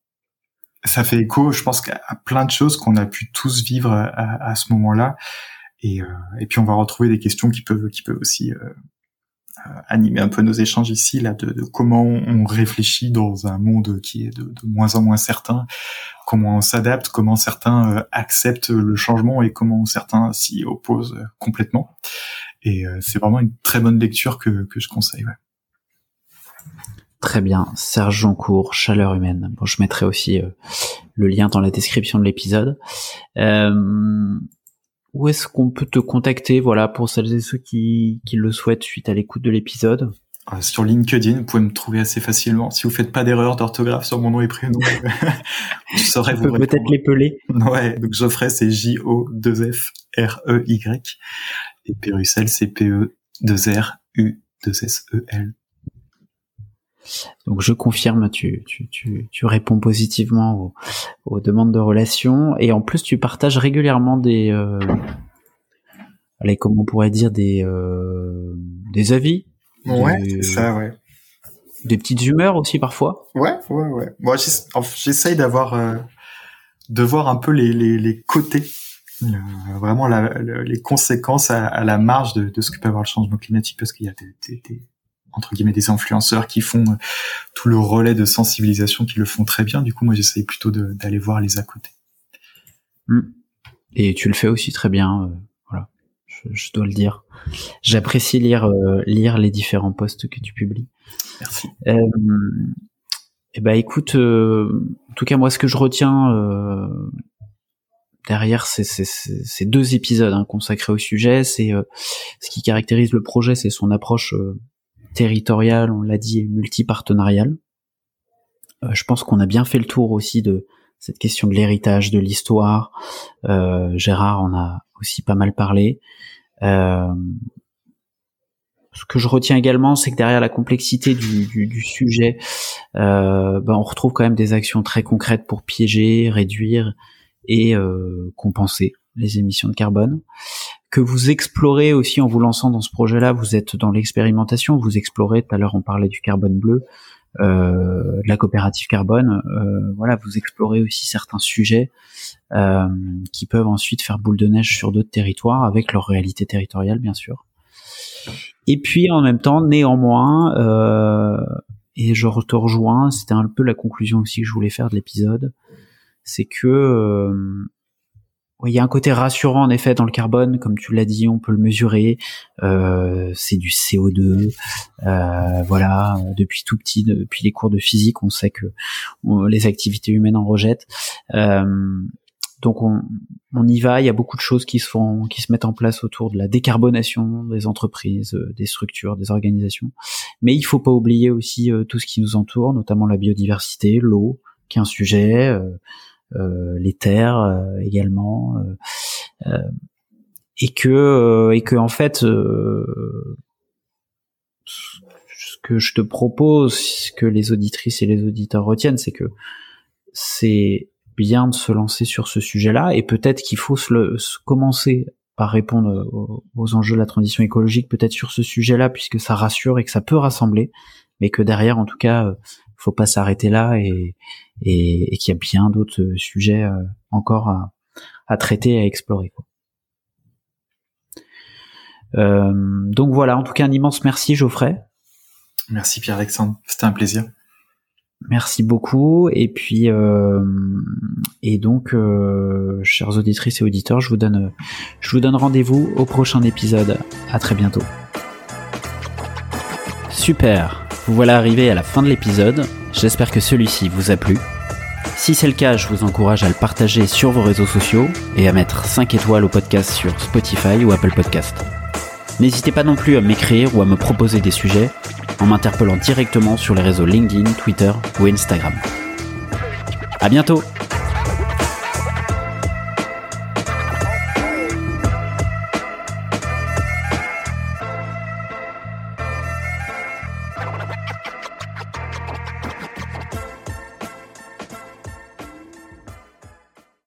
ça fait écho, je pense, à plein de choses qu'on a pu tous vivre à, à ce moment-là. Et, euh, et, puis on va retrouver des questions qui peuvent, qui peuvent aussi euh, euh, animer un peu nos échanges ici, là, de, de, comment on réfléchit dans un monde qui est de, de moins en moins certain, comment on s'adapte, comment certains euh, acceptent le changement et comment certains s'y opposent complètement. Et c'est vraiment une très bonne lecture que, que je conseille. Ouais.
Très bien, Serge Joncourt, Chaleur humaine. Bon, je mettrai aussi euh, le lien dans la description de l'épisode. Euh, où est-ce qu'on peut te contacter, voilà, pour celles et ceux qui, qui le souhaitent suite à l'écoute de l'épisode?
Euh, Sur LinkedIn, vous pouvez me trouver assez facilement. Si vous faites pas d'erreur d'orthographe sur mon nom et prénom, je saurais vous
peut-être l'épeler.
Ouais, donc Geoffrey, c'est J-O-2-F-R-E-Y. Et Pérussel, c'est P-E-2-R-U-2-S-E-L.
Donc je confirme, tu, tu, tu, tu réponds positivement aux, aux, demandes de relations et en plus tu partages régulièrement des, euh, allez comment on pourrait dire des, euh, des avis.
Ouais, c'est ça, ouais.
Des petites humeurs aussi parfois.
Ouais, ouais, ouais. Moi, j'essaye d'avoir, euh, de voir un peu les, les, les côtés, vraiment la, les conséquences à, à, la marge de, de ce que peut avoir le changement climatique parce qu'il y a des, des entre guillemets des influenceurs qui font euh, tout le relais de sensibilisation qui le font très bien. Du coup, moi, j'essaye plutôt d'aller voir les à côté.
Hmm. Et tu le fais aussi très bien. Euh, voilà, je, dois le dire. J'apprécie lire euh, lire les différents posts que tu publies.
Merci.
Euh, et eh ben écoute, en tout cas moi, ce que je retiens derrière ces, ces, ces, deux épisodes hein, consacrés au sujet, c'est ce qui caractérise le projet, c'est son approche territorial, on l'a dit, et multipartenarial. Euh, je pense qu'on a bien fait le tour aussi de cette question de l'héritage, de l'histoire. Euh, Gérard en a aussi pas mal parlé. Euh, ce que je retiens également, c'est que derrière la complexité du, du, du sujet, euh, ben on retrouve quand même des actions très concrètes pour piéger, réduire et euh, compenser les émissions de carbone. Que vous explorez aussi en vous lançant dans ce projet-là, vous êtes dans l'expérimentation, vous explorez, tout à l'heure on parlait du carbone bleu, euh, de la coopérative carbone, euh, voilà, vous explorez aussi certains sujets euh, qui peuvent ensuite faire boule de neige sur d'autres territoires avec leur réalité territoriale bien sûr. Et puis en même temps, néanmoins, euh, et je te rejoins, c'était un peu la conclusion aussi que je voulais faire de l'épisode, c'est que euh, il y a un côté rassurant en effet dans le carbone, comme tu l'as dit, on peut le mesurer. Euh, c'est du CO2, euh, voilà. Depuis tout petit, depuis les cours de physique, on sait que les activités humaines en rejettent. Euh, donc on, on, y va. Il y a beaucoup de choses qui se font, qui se mettent en place autour de la décarbonation des entreprises, euh, des structures, des organisations. Mais il faut pas oublier aussi euh, tout ce qui nous entoure, notamment la biodiversité, l'eau, qui est un sujet, euh, les terres également, et que et que en fait ce que je te propose, que les auditrices et les auditeurs retiennent, c'est que c'est bien de se lancer sur ce sujet-là et peut-être qu'il faut commencer par répondre aux, enjeux de la transition écologique peut-être sur ce sujet-là puisque ça rassure et que ça peut rassembler mais que derrière en tout cas euh, faut pas s'arrêter là et, et, qu'il y a bien d'autres sujets euh, encore à, à, traiter à explorer quoi. Euh, donc voilà en tout cas un immense merci Geoffrey
merci Pierre-Alexandre c'était un plaisir
Merci beaucoup. Et puis, euh, et donc, euh, chers auditrices et auditeurs, je vous donne, je vous donne rendez-vous au prochain épisode. À très bientôt. Super. Vous voilà arrivé à la fin de l'épisode. J'espère que celui-ci vous a plu. Si c'est le cas, je vous encourage à le partager sur vos réseaux sociaux et à mettre 5 étoiles au podcast sur Spotify ou Apple Podcast. N'hésitez pas non plus à m'écrire ou à me proposer des sujets en m'interpellant directement sur les réseaux LinkedIn, Twitter ou Instagram. À bientôt